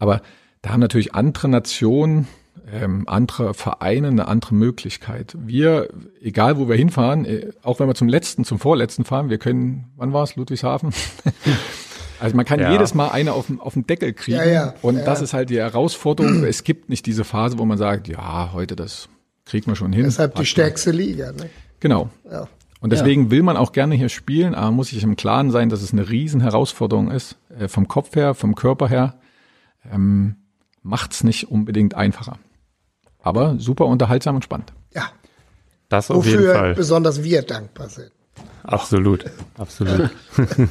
Speaker 5: Aber da haben natürlich andere Nationen, ähm, andere Vereine eine andere Möglichkeit. Wir, egal wo wir hinfahren, äh, auch wenn wir zum letzten, zum vorletzten fahren, wir können, wann war es, Ludwigshafen? Also man kann ja. jedes Mal eine auf, auf den Deckel kriegen. Ja, ja, und ja. das ist halt die Herausforderung. es gibt nicht diese Phase, wo man sagt, ja, heute das kriegt man schon hin.
Speaker 2: Deshalb die stärkste Liga. Ne?
Speaker 5: Genau. Ja. Und deswegen will man auch gerne hier spielen, aber muss sich im Klaren sein, dass es eine riesen Herausforderung ist, äh, vom Kopf her, vom Körper her. Ähm, macht's nicht unbedingt einfacher. Aber super unterhaltsam und spannend.
Speaker 2: Ja.
Speaker 3: Das auf Wofür jeden Fall.
Speaker 2: besonders wir dankbar sind.
Speaker 3: Absolut, absolut.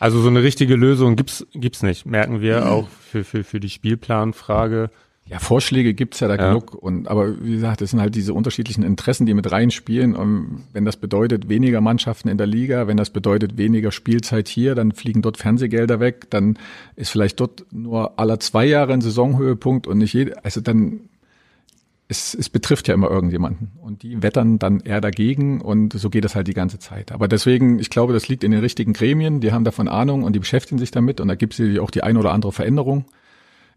Speaker 3: Also so eine richtige Lösung gibt's gibt's nicht, merken wir mhm. auch für, für, für die Spielplanfrage.
Speaker 5: Ja, Vorschläge gibt's ja da ja. genug. Und aber wie gesagt, das sind halt diese unterschiedlichen Interessen, die mit reinspielen. Und wenn das bedeutet weniger Mannschaften in der Liga, wenn das bedeutet weniger Spielzeit hier, dann fliegen dort Fernsehgelder weg, dann ist vielleicht dort nur aller zwei Jahre ein Saisonhöhepunkt und nicht jede. Also dann es, es betrifft ja immer irgendjemanden und die wettern dann eher dagegen und so geht es halt die ganze Zeit. Aber deswegen, ich glaube, das liegt in den richtigen Gremien, die haben davon Ahnung und die beschäftigen sich damit und da gibt es auch die ein oder andere Veränderung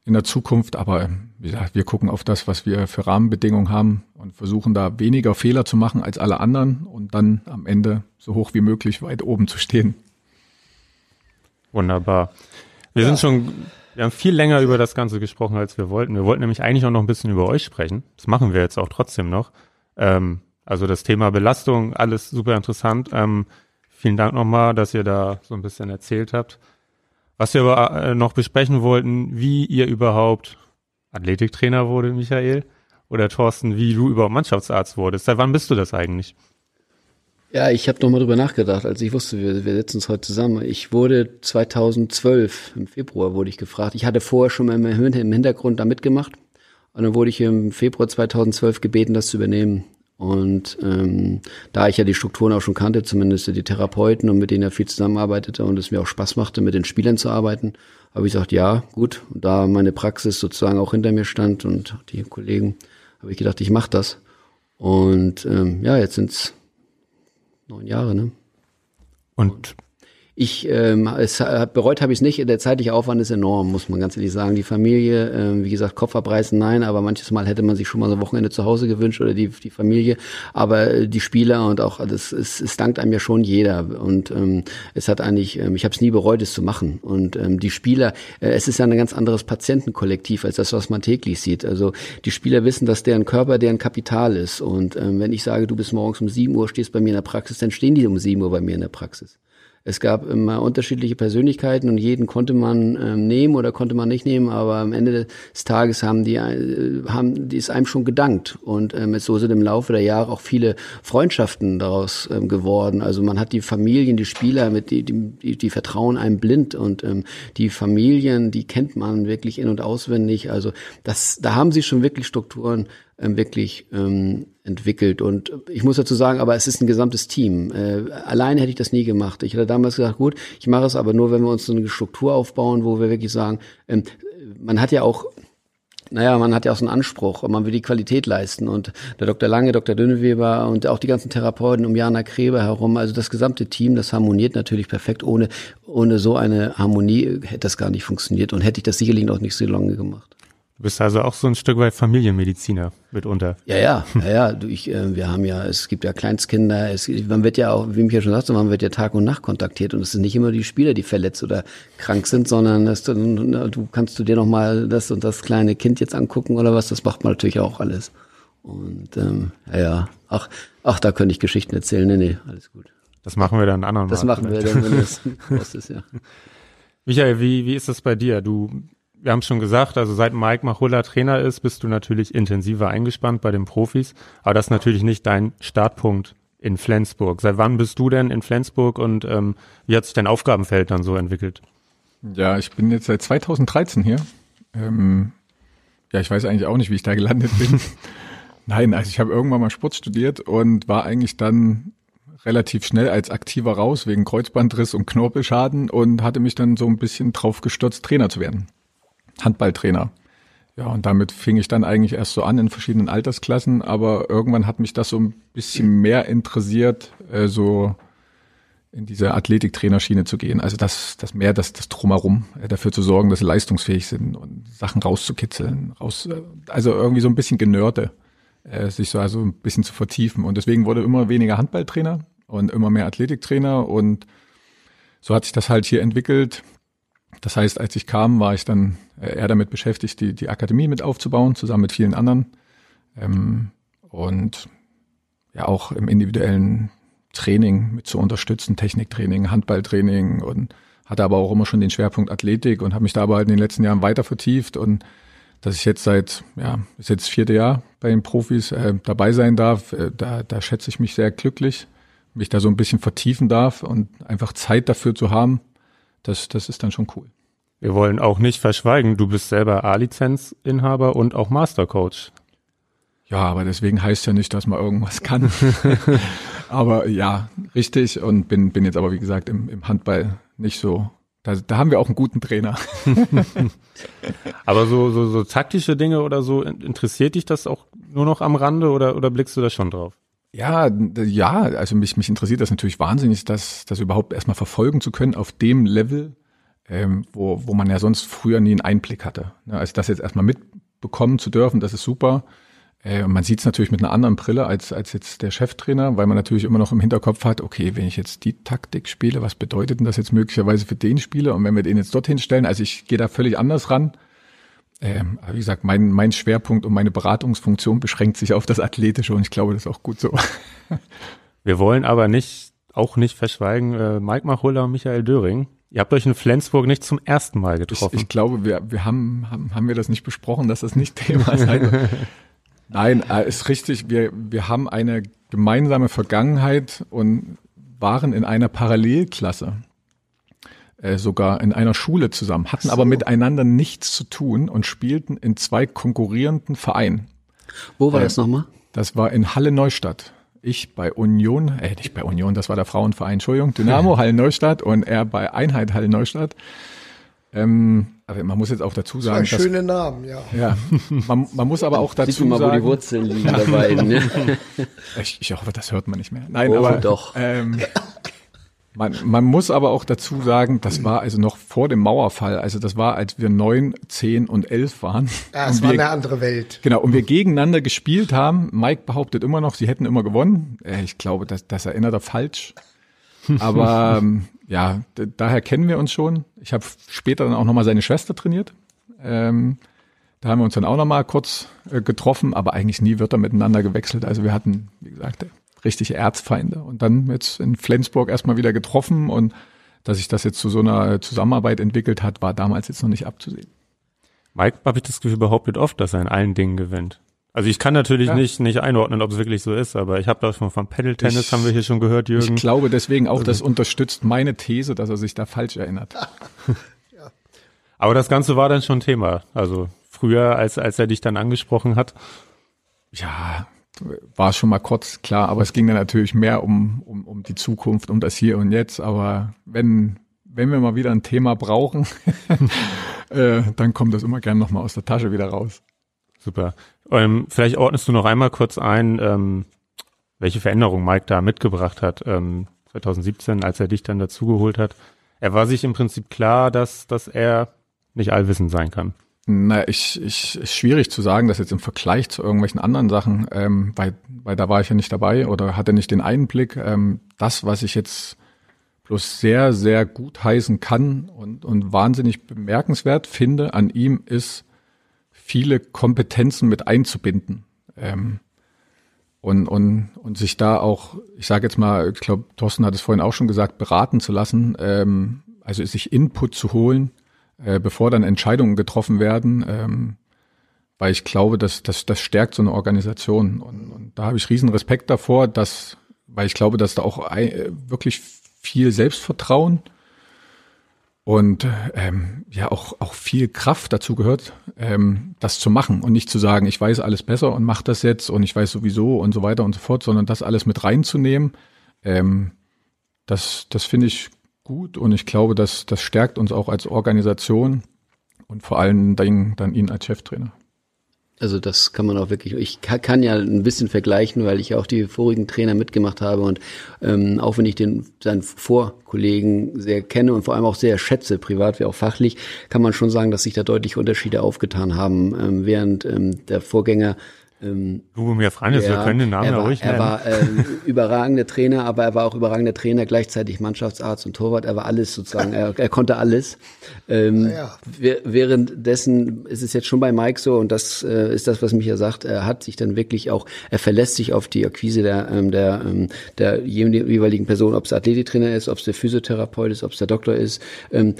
Speaker 5: in der Zukunft. Aber wie gesagt, wir gucken auf das, was wir für Rahmenbedingungen haben und versuchen da weniger Fehler zu machen als alle anderen und dann am Ende so hoch wie möglich weit oben zu stehen.
Speaker 3: Wunderbar. Wir ja. sind schon wir haben viel länger über das Ganze gesprochen, als wir wollten. Wir wollten nämlich eigentlich auch noch ein bisschen über euch sprechen. Das machen wir jetzt auch trotzdem noch. Ähm, also das Thema Belastung, alles super interessant. Ähm, vielen Dank nochmal, dass ihr da so ein bisschen erzählt habt. Was wir aber äh, noch besprechen wollten, wie ihr überhaupt Athletiktrainer wurde, Michael, oder Thorsten, wie du überhaupt Mannschaftsarzt wurdest. Seit wann bist du das eigentlich?
Speaker 4: Ja, ich habe nochmal drüber nachgedacht, als ich wusste, wir, wir setzen uns heute zusammen. Ich wurde 2012, im Februar wurde ich gefragt. Ich hatte vorher schon mal im Hintergrund da mitgemacht. Und dann wurde ich im Februar 2012 gebeten, das zu übernehmen. Und ähm, da ich ja die Strukturen auch schon kannte, zumindest die Therapeuten und mit denen er viel zusammenarbeitete und es mir auch Spaß machte, mit den Spielern zu arbeiten, habe ich gesagt, ja, gut. Und da meine Praxis sozusagen auch hinter mir stand und die Kollegen, habe ich gedacht, ich mache das. Und ähm, ja, jetzt sind's neun Jahre, ne?
Speaker 3: Und
Speaker 4: ich ähm, es, bereut habe ich es nicht. Der zeitliche Aufwand ist enorm, muss man ganz ehrlich sagen. Die Familie, ähm, wie gesagt, Kopf abreißen, nein, aber manches Mal hätte man sich schon mal so ein Wochenende zu Hause gewünscht oder die, die Familie. Aber äh, die Spieler und auch das es, es dankt einem ja schon jeder. Und ähm, es hat eigentlich, ähm, ich habe es nie bereut, es zu machen. Und ähm, die Spieler, äh, es ist ja ein ganz anderes Patientenkollektiv als das, was man täglich sieht. Also die Spieler wissen, dass deren Körper deren Kapital ist. Und ähm, wenn ich sage, du bist morgens um sieben Uhr, stehst bei mir in der Praxis, dann stehen die um sieben Uhr bei mir in der Praxis. Es gab immer unterschiedliche Persönlichkeiten und jeden konnte man ähm, nehmen oder konnte man nicht nehmen, aber am Ende des Tages haben die, äh, haben, die ist einem schon gedankt. Und ähm, so sind im Laufe der Jahre auch viele Freundschaften daraus ähm, geworden. Also man hat die Familien, die Spieler, mit die, die, die vertrauen einem blind und ähm, die Familien, die kennt man wirklich in- und auswendig. Also das, da haben sie schon wirklich Strukturen wirklich ähm, entwickelt. Und ich muss dazu sagen, aber es ist ein gesamtes Team. Äh, alleine hätte ich das nie gemacht. Ich hätte damals gesagt, gut, ich mache es aber nur, wenn wir uns so eine Struktur aufbauen, wo wir wirklich sagen, ähm, man hat ja auch naja, man hat ja auch so einen Anspruch und man will die Qualität leisten. Und der Dr. Lange, Dr. Dünneweber und auch die ganzen Therapeuten um Jana Kreber herum, also das gesamte Team, das harmoniert natürlich perfekt. Ohne, ohne so eine Harmonie hätte das gar nicht funktioniert und hätte ich das sicherlich noch nicht so lange gemacht.
Speaker 3: Du bist also auch so ein Stück weit Familienmediziner mitunter.
Speaker 4: Ja, ja, ja, ja. Du, ich, äh, wir haben ja, es gibt ja Kleinstkinder, es, man wird ja auch, wie Michael schon sagte, man wird ja Tag und Nacht kontaktiert und es sind nicht immer die Spieler, die verletzt oder krank sind, sondern das, du kannst du dir noch mal das und das kleine Kind jetzt angucken oder was, das macht man natürlich auch alles. Und ähm, ja, ja, ach, ach, da könnte ich Geschichten erzählen. Nee, nee, alles gut.
Speaker 3: Das machen wir dann anderen
Speaker 4: Das
Speaker 3: Mal
Speaker 4: machen wir dann, wenn groß ist, ja.
Speaker 3: Michael, wie, wie ist das bei dir? Du wir haben schon gesagt, also seit Mike Machulla Trainer ist, bist du natürlich intensiver eingespannt bei den Profis, aber das ist natürlich nicht dein Startpunkt in Flensburg. Seit wann bist du denn in Flensburg und ähm, wie hat sich dein Aufgabenfeld dann so entwickelt?
Speaker 5: Ja, ich bin jetzt seit 2013 hier. Ähm, ja, ich weiß eigentlich auch nicht, wie ich da gelandet bin. Nein, also ich habe irgendwann mal Sport studiert und war eigentlich dann relativ schnell als Aktiver raus wegen Kreuzbandriss und Knorpelschaden und hatte mich dann so ein bisschen drauf gestürzt, Trainer zu werden. Handballtrainer. Ja, und damit fing ich dann eigentlich erst so an in verschiedenen Altersklassen, aber irgendwann hat mich das so ein bisschen mehr interessiert, äh, so in diese Athletiktrainerschiene zu gehen. Also das, das mehr das, das drumherum, äh, dafür zu sorgen, dass sie leistungsfähig sind und Sachen rauszukitzeln, raus, äh, also irgendwie so ein bisschen Genörte, äh, sich so also ein bisschen zu vertiefen. Und deswegen wurde immer weniger Handballtrainer und immer mehr Athletiktrainer und so hat sich das halt hier entwickelt. Das heißt, als ich kam, war ich dann äh, eher damit beschäftigt, die, die Akademie mit aufzubauen, zusammen mit vielen anderen. Ähm, und ja auch im individuellen Training mit zu unterstützen, Techniktraining, Handballtraining und hatte aber auch immer schon den Schwerpunkt Athletik und habe mich da aber halt in den letzten Jahren weiter vertieft und dass ich jetzt seit, ja, ist jetzt vierte Jahr bei den Profis äh, dabei sein darf, äh, da, da schätze ich mich sehr glücklich, mich da so ein bisschen vertiefen darf und einfach Zeit dafür zu haben, das, das ist dann schon cool.
Speaker 3: Wir wollen auch nicht verschweigen, du bist selber A-Lizenzinhaber und auch Mastercoach.
Speaker 5: Ja, aber deswegen heißt ja nicht, dass man irgendwas kann. aber ja, richtig und bin, bin jetzt aber wie gesagt im, im Handball nicht so. Da, da haben wir auch einen guten Trainer.
Speaker 3: aber so, so, so taktische Dinge oder so, interessiert dich das auch nur noch am Rande oder, oder blickst du da schon drauf?
Speaker 5: Ja, ja, also mich, mich interessiert das natürlich wahnsinnig, das, das überhaupt erstmal verfolgen zu können auf dem Level, ähm, wo, wo man ja sonst früher nie einen Einblick hatte. Ja, also das jetzt erstmal mitbekommen zu dürfen, das ist super. Äh, man sieht es natürlich mit einer anderen Brille als, als jetzt der Cheftrainer, weil man natürlich immer noch im Hinterkopf hat, okay, wenn ich jetzt die Taktik spiele, was bedeutet denn das jetzt möglicherweise für den Spieler? Und wenn wir den jetzt dorthin stellen, also ich gehe da völlig anders ran. Ähm, wie gesagt, mein, mein Schwerpunkt und meine Beratungsfunktion beschränkt sich auf das Athletische und ich glaube, das ist auch gut so.
Speaker 3: Wir wollen aber nicht, auch nicht verschweigen, äh, Mike Machulla und Michael Döring. Ihr habt euch in Flensburg nicht zum ersten Mal getroffen.
Speaker 5: Ich, ich glaube, wir, wir haben, haben, haben wir das nicht besprochen, dass das nicht Thema sein wird. Nein, äh, ist richtig. Wir, wir haben eine gemeinsame Vergangenheit und waren in einer Parallelklasse äh, sogar in einer Schule zusammen, hatten so. aber miteinander nichts zu tun und spielten in zwei konkurrierenden Vereinen.
Speaker 4: Wo war äh, das nochmal?
Speaker 5: Das war in Halle Neustadt. Ich bei Union, äh, nicht bei Union, das war der Frauenverein, Entschuldigung, Dynamo Halle Neustadt und er bei Einheit Halle Neustadt. Ähm, aber man muss jetzt auch dazu sagen,
Speaker 2: das dass, schöne Namen, ja.
Speaker 5: Ja, man, man muss aber auch dazu Sieht
Speaker 4: mal,
Speaker 5: sagen,
Speaker 4: wo die Wurzeln liegen dabei. Ne?
Speaker 5: ich, ich hoffe, das hört man nicht mehr. Nein,
Speaker 4: oh,
Speaker 5: aber
Speaker 4: doch.
Speaker 5: Ähm, man, man muss aber auch dazu sagen, das war also noch vor dem Mauerfall. Also das war, als wir neun, zehn und elf waren.
Speaker 2: Ja, es war wir, eine andere Welt.
Speaker 5: Genau, und wir gegeneinander gespielt haben. Mike behauptet immer noch, sie hätten immer gewonnen. Äh, ich glaube, das, das erinnert er falsch. Aber ähm, ja, daher kennen wir uns schon. Ich habe später dann auch nochmal seine Schwester trainiert. Ähm, da haben wir uns dann auch nochmal kurz äh, getroffen, aber eigentlich nie Wörter miteinander gewechselt. Also wir hatten, wie gesagt, richtige Erzfeinde. Und dann jetzt in Flensburg erstmal wieder getroffen und dass sich das jetzt zu so einer Zusammenarbeit entwickelt hat, war damals jetzt noch nicht abzusehen.
Speaker 3: Mike, habe ich das Gefühl, behauptet oft, dass er in allen Dingen gewinnt. Also ich kann natürlich ja. nicht, nicht einordnen, ob es wirklich so ist, aber ich habe da schon vom Pedal-Tennis, haben wir hier schon gehört, Jürgen.
Speaker 5: Ich glaube deswegen auch, das unterstützt meine These, dass er sich da falsch erinnert.
Speaker 3: ja. Aber das Ganze war dann schon Thema. Also früher, als, als er dich dann angesprochen hat.
Speaker 5: Ja, war schon mal kurz klar, aber es ging dann natürlich mehr um, um, um die Zukunft, um das Hier und Jetzt. Aber wenn, wenn wir mal wieder ein Thema brauchen, äh, dann kommt das immer gern nochmal aus der Tasche wieder raus.
Speaker 3: Super. Ähm, vielleicht ordnest du noch einmal kurz ein, ähm, welche Veränderung Mike da mitgebracht hat, ähm, 2017, als er dich dann dazugeholt hat. Er war sich im Prinzip klar, dass, dass er nicht allwissend sein kann.
Speaker 5: Na, ich, ich, ist schwierig zu sagen, dass jetzt im Vergleich zu irgendwelchen anderen Sachen, ähm, weil, weil da war ich ja nicht dabei oder hatte nicht den Einblick. Ähm, das, was ich jetzt bloß sehr, sehr gut heißen kann und, und wahnsinnig bemerkenswert finde an ihm, ist, viele Kompetenzen mit einzubinden. Ähm, und, und, und sich da auch, ich sage jetzt mal, ich glaube, Thorsten hat es vorhin auch schon gesagt, beraten zu lassen, ähm, also sich Input zu holen, äh, bevor dann Entscheidungen getroffen werden, ähm, weil ich glaube, dass das, das stärkt so eine Organisation. Und, und da habe ich riesen Respekt davor, dass, weil ich glaube, dass da auch ein, äh, wirklich viel Selbstvertrauen und ähm, ja auch auch viel Kraft dazu gehört, ähm, das zu machen und nicht zu sagen, ich weiß alles besser und mache das jetzt und ich weiß sowieso und so weiter und so fort, sondern das alles mit reinzunehmen, ähm, das das finde ich gut und ich glaube, dass das stärkt uns auch als Organisation und vor allen Dingen dann ihn als Cheftrainer.
Speaker 4: Also das kann man auch wirklich, ich kann, ja ein bisschen vergleichen, weil ich auch die vorigen Trainer mitgemacht habe und ähm, auch wenn ich den seinen Vorkollegen sehr kenne und vor allem auch sehr schätze, privat wie auch fachlich, kann man schon sagen, dass sich da deutliche Unterschiede aufgetan haben, ähm, während ähm, der Vorgänger
Speaker 3: ähm, Lubomir Franjes, wir können den Namen
Speaker 4: ja
Speaker 3: ruhig
Speaker 4: nennen. Er war äh, überragender Trainer, aber er war auch überragender Trainer, gleichzeitig Mannschaftsarzt und Torwart. Er war alles sozusagen, er, er konnte alles. Ähm, ja. Währenddessen ist es jetzt schon bei Mike so, und das äh, ist das, was mich ja sagt, er hat sich dann wirklich auch, er verlässt sich auf die Akquise der, ähm, der, ähm, der jeweiligen Person, ob es Athletiktrainer ist, ob es der Physiotherapeut ist, ob es der Doktor ist. Ähm,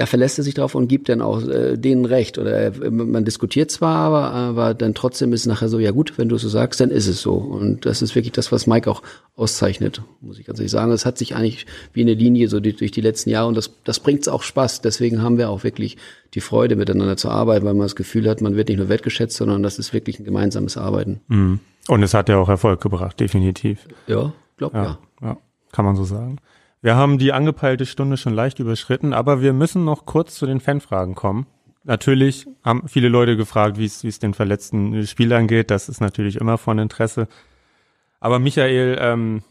Speaker 4: da verlässt er sich drauf und gibt dann auch äh, denen recht. Oder äh, man diskutiert zwar, aber, aber dann trotzdem ist es nachher so, ja gut, wenn du so sagst, dann ist es so. Und das ist wirklich das, was Mike auch auszeichnet, muss ich ganz ehrlich sagen. Es hat sich eigentlich wie eine Linie so die, durch die letzten Jahre und das, das bringt auch Spaß. Deswegen haben wir auch wirklich die Freude, miteinander zu arbeiten, weil man das Gefühl hat, man wird nicht nur wertgeschätzt, sondern das ist wirklich ein gemeinsames Arbeiten.
Speaker 3: Mhm. Und es hat ja auch Erfolg gebracht, definitiv.
Speaker 4: Ja, glaub ja.
Speaker 3: Ja, ja kann man so sagen. Wir haben die angepeilte Stunde schon leicht überschritten, aber wir müssen noch kurz zu den Fanfragen kommen. Natürlich haben viele Leute gefragt, wie es wie es den verletzten Spielern geht. Das ist natürlich immer von Interesse. Aber Michael, ähm,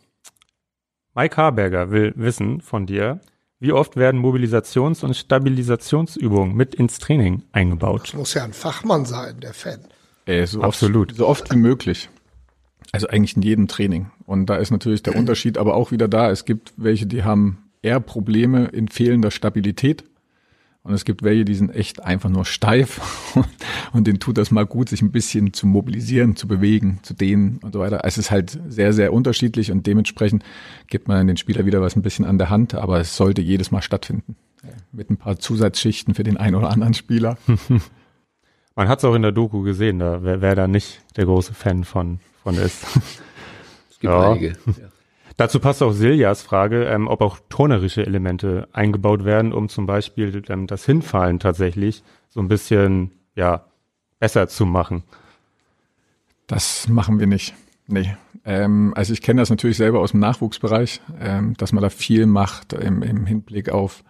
Speaker 3: Mike Harberger will wissen von dir, wie oft werden Mobilisations- und Stabilisationsübungen mit ins Training eingebaut?
Speaker 2: Das muss ja ein Fachmann sein, der Fan.
Speaker 5: Ey, so Absolut. Oft, so oft wie möglich. Also eigentlich in jedem Training. Und da ist natürlich der Unterschied aber auch wieder da. Es gibt welche, die haben eher Probleme in fehlender Stabilität. Und es gibt welche, die sind echt einfach nur steif und denen tut das mal gut, sich ein bisschen zu mobilisieren, zu bewegen, zu dehnen und so weiter. Es ist halt sehr, sehr unterschiedlich und dementsprechend gibt man den Spieler wieder was ein bisschen an der Hand, aber es sollte jedes Mal stattfinden. Mit ein paar Zusatzschichten für den einen oder anderen Spieler.
Speaker 3: Man hat es auch in der Doku gesehen, da wer, wer da nicht der große Fan von von ist. Es gibt ja. einige. Ja. Dazu passt auch Siljas Frage, ähm, ob auch turnerische Elemente eingebaut werden, um zum Beispiel ähm, das Hinfallen tatsächlich so ein bisschen ja besser zu machen.
Speaker 5: Das machen wir nicht. Nee. Ähm, also ich kenne das natürlich selber aus dem Nachwuchsbereich, ähm, dass man da viel macht im, im Hinblick auf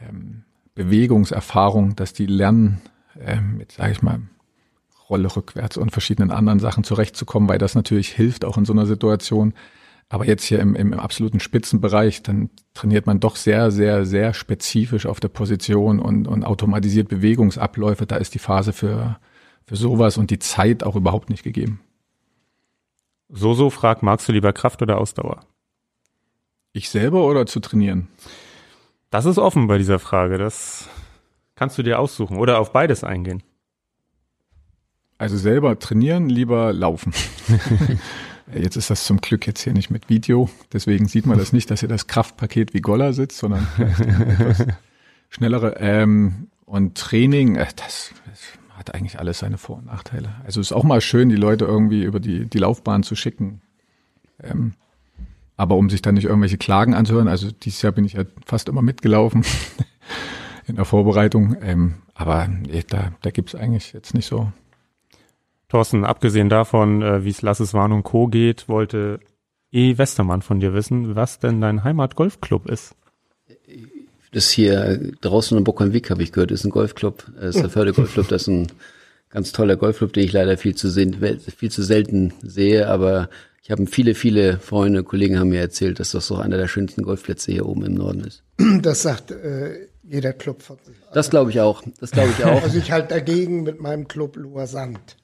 Speaker 5: ähm, Bewegungserfahrung, dass die lernen, ähm, mit, sage ich mal, Rolle rückwärts und verschiedenen anderen Sachen zurechtzukommen, weil das natürlich hilft auch in so einer Situation. Aber jetzt hier im, im, absoluten Spitzenbereich, dann trainiert man doch sehr, sehr, sehr spezifisch auf der Position und, und automatisiert Bewegungsabläufe. Da ist die Phase für, für sowas und die Zeit auch überhaupt nicht gegeben.
Speaker 3: So, so fragt, magst du lieber Kraft oder Ausdauer?
Speaker 5: Ich selber oder zu trainieren?
Speaker 3: Das ist offen bei dieser Frage. Das kannst du dir aussuchen oder auf beides eingehen.
Speaker 5: Also selber trainieren, lieber laufen. jetzt ist das zum Glück jetzt hier nicht mit Video, deswegen sieht man das nicht, dass hier das Kraftpaket wie Golla sitzt, sondern etwas schnellere. Ähm, und Training, äh, das, das hat eigentlich alles seine Vor- und Nachteile. Also ist auch mal schön, die Leute irgendwie über die, die Laufbahn zu schicken. Ähm, aber um sich dann nicht irgendwelche Klagen anzuhören, also dieses Jahr bin ich ja fast immer mitgelaufen in der Vorbereitung. Ähm, aber nee, da, da gibt's eigentlich jetzt nicht so
Speaker 3: Thorsten, abgesehen davon, äh, wie es Lasses Warn und Co. geht, wollte E. Westermann von dir wissen, was denn dein Heimat-Golfclub ist.
Speaker 4: Das hier draußen in Bockheimweg habe ich gehört, ist ein Golfclub. Das ist der Förde Golfclub, das ist ein ganz toller Golfclub, den ich leider viel zu, sehen, viel zu selten sehe, aber ich habe viele, viele Freunde, Kollegen haben mir erzählt, dass das so einer der schönsten Golfplätze hier oben im Norden ist.
Speaker 2: Das sagt äh, jeder Club von sich.
Speaker 4: Das glaube ich auch. Das glaube ich auch.
Speaker 2: Also ich halt dagegen mit meinem Club Luasand.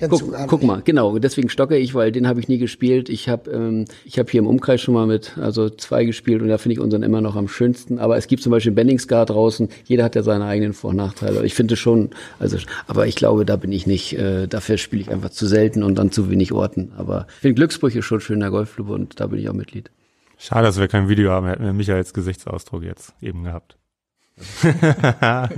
Speaker 4: Kennst guck, guck mal, genau, deswegen stocke ich, weil den habe ich nie gespielt. Ich habe ähm, ich hab hier im Umkreis schon mal mit also zwei gespielt und da finde ich unseren immer noch am schönsten. Aber es gibt zum Beispiel Benningsgar draußen, jeder hat ja seine eigenen Vor- und Nachteile. Ich finde schon, also aber ich glaube, da bin ich nicht, äh, dafür spiele ich einfach zu selten und dann zu wenig Orten. Aber ich finde Glücksbrüche schon schöner Golfclub und da bin ich auch Mitglied.
Speaker 3: Schade, dass wir kein Video haben, hätten wir Michaels Gesichtsausdruck jetzt eben gehabt.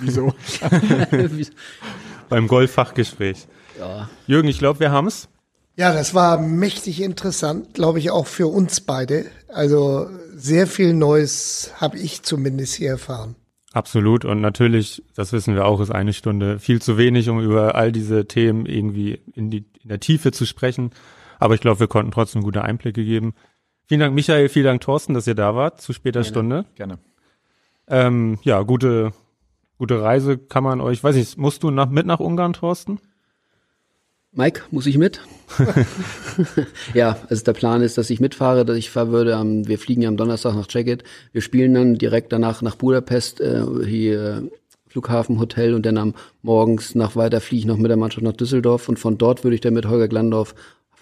Speaker 5: Wieso?
Speaker 3: Beim Golffachgespräch.
Speaker 4: Ja.
Speaker 3: Jürgen, ich glaube, wir haben's.
Speaker 2: Ja, das war mächtig interessant, glaube ich, auch für uns beide. Also sehr viel Neues habe ich zumindest hier erfahren.
Speaker 3: Absolut. Und natürlich, das wissen wir auch, ist eine Stunde viel zu wenig, um über all diese Themen irgendwie in, die, in der Tiefe zu sprechen. Aber ich glaube, wir konnten trotzdem gute Einblicke geben. Vielen Dank, Michael, vielen Dank, Thorsten, dass ihr da wart zu später
Speaker 5: Gerne.
Speaker 3: Stunde.
Speaker 5: Gerne.
Speaker 3: Ähm, ja, gute, gute Reise kann man euch, weiß nicht, musst du nach, mit nach Ungarn, Thorsten?
Speaker 4: Mike, muss ich mit? ja, also der Plan ist, dass ich mitfahre, dass ich fahren würde. Am, wir fliegen ja am Donnerstag nach Jacket. Wir spielen dann direkt danach nach Budapest, äh, hier Flughafen, Hotel und dann am morgens nach weiter fliege ich noch mit der Mannschaft nach Düsseldorf und von dort würde ich dann mit Holger Glandorf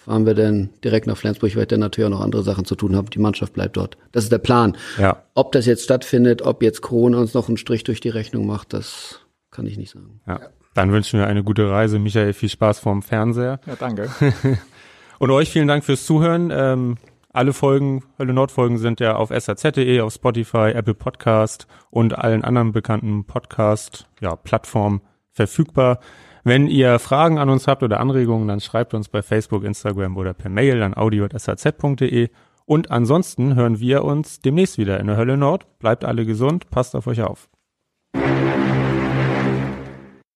Speaker 4: fahren wir dann direkt nach Flensburg, weil ich dann natürlich auch noch andere Sachen zu tun habe. Die Mannschaft bleibt dort. Das ist der Plan.
Speaker 3: Ja.
Speaker 4: Ob das jetzt stattfindet, ob jetzt Corona uns noch einen Strich durch die Rechnung macht, das kann ich nicht sagen.
Speaker 3: Ja. Dann wünschen wir eine gute Reise. Michael, viel Spaß vorm Fernseher.
Speaker 5: Ja, danke.
Speaker 3: Und euch vielen Dank fürs Zuhören. Ähm, alle Folgen, Hölle Nord Folgen sind ja auf saz.de, auf Spotify, Apple Podcast und allen anderen bekannten Podcast, ja, Plattformen verfügbar. Wenn ihr Fragen an uns habt oder Anregungen, dann schreibt uns bei Facebook, Instagram oder per Mail an audio.saz.de. Und ansonsten hören wir uns demnächst wieder in der Hölle Nord. Bleibt alle gesund, passt auf euch auf.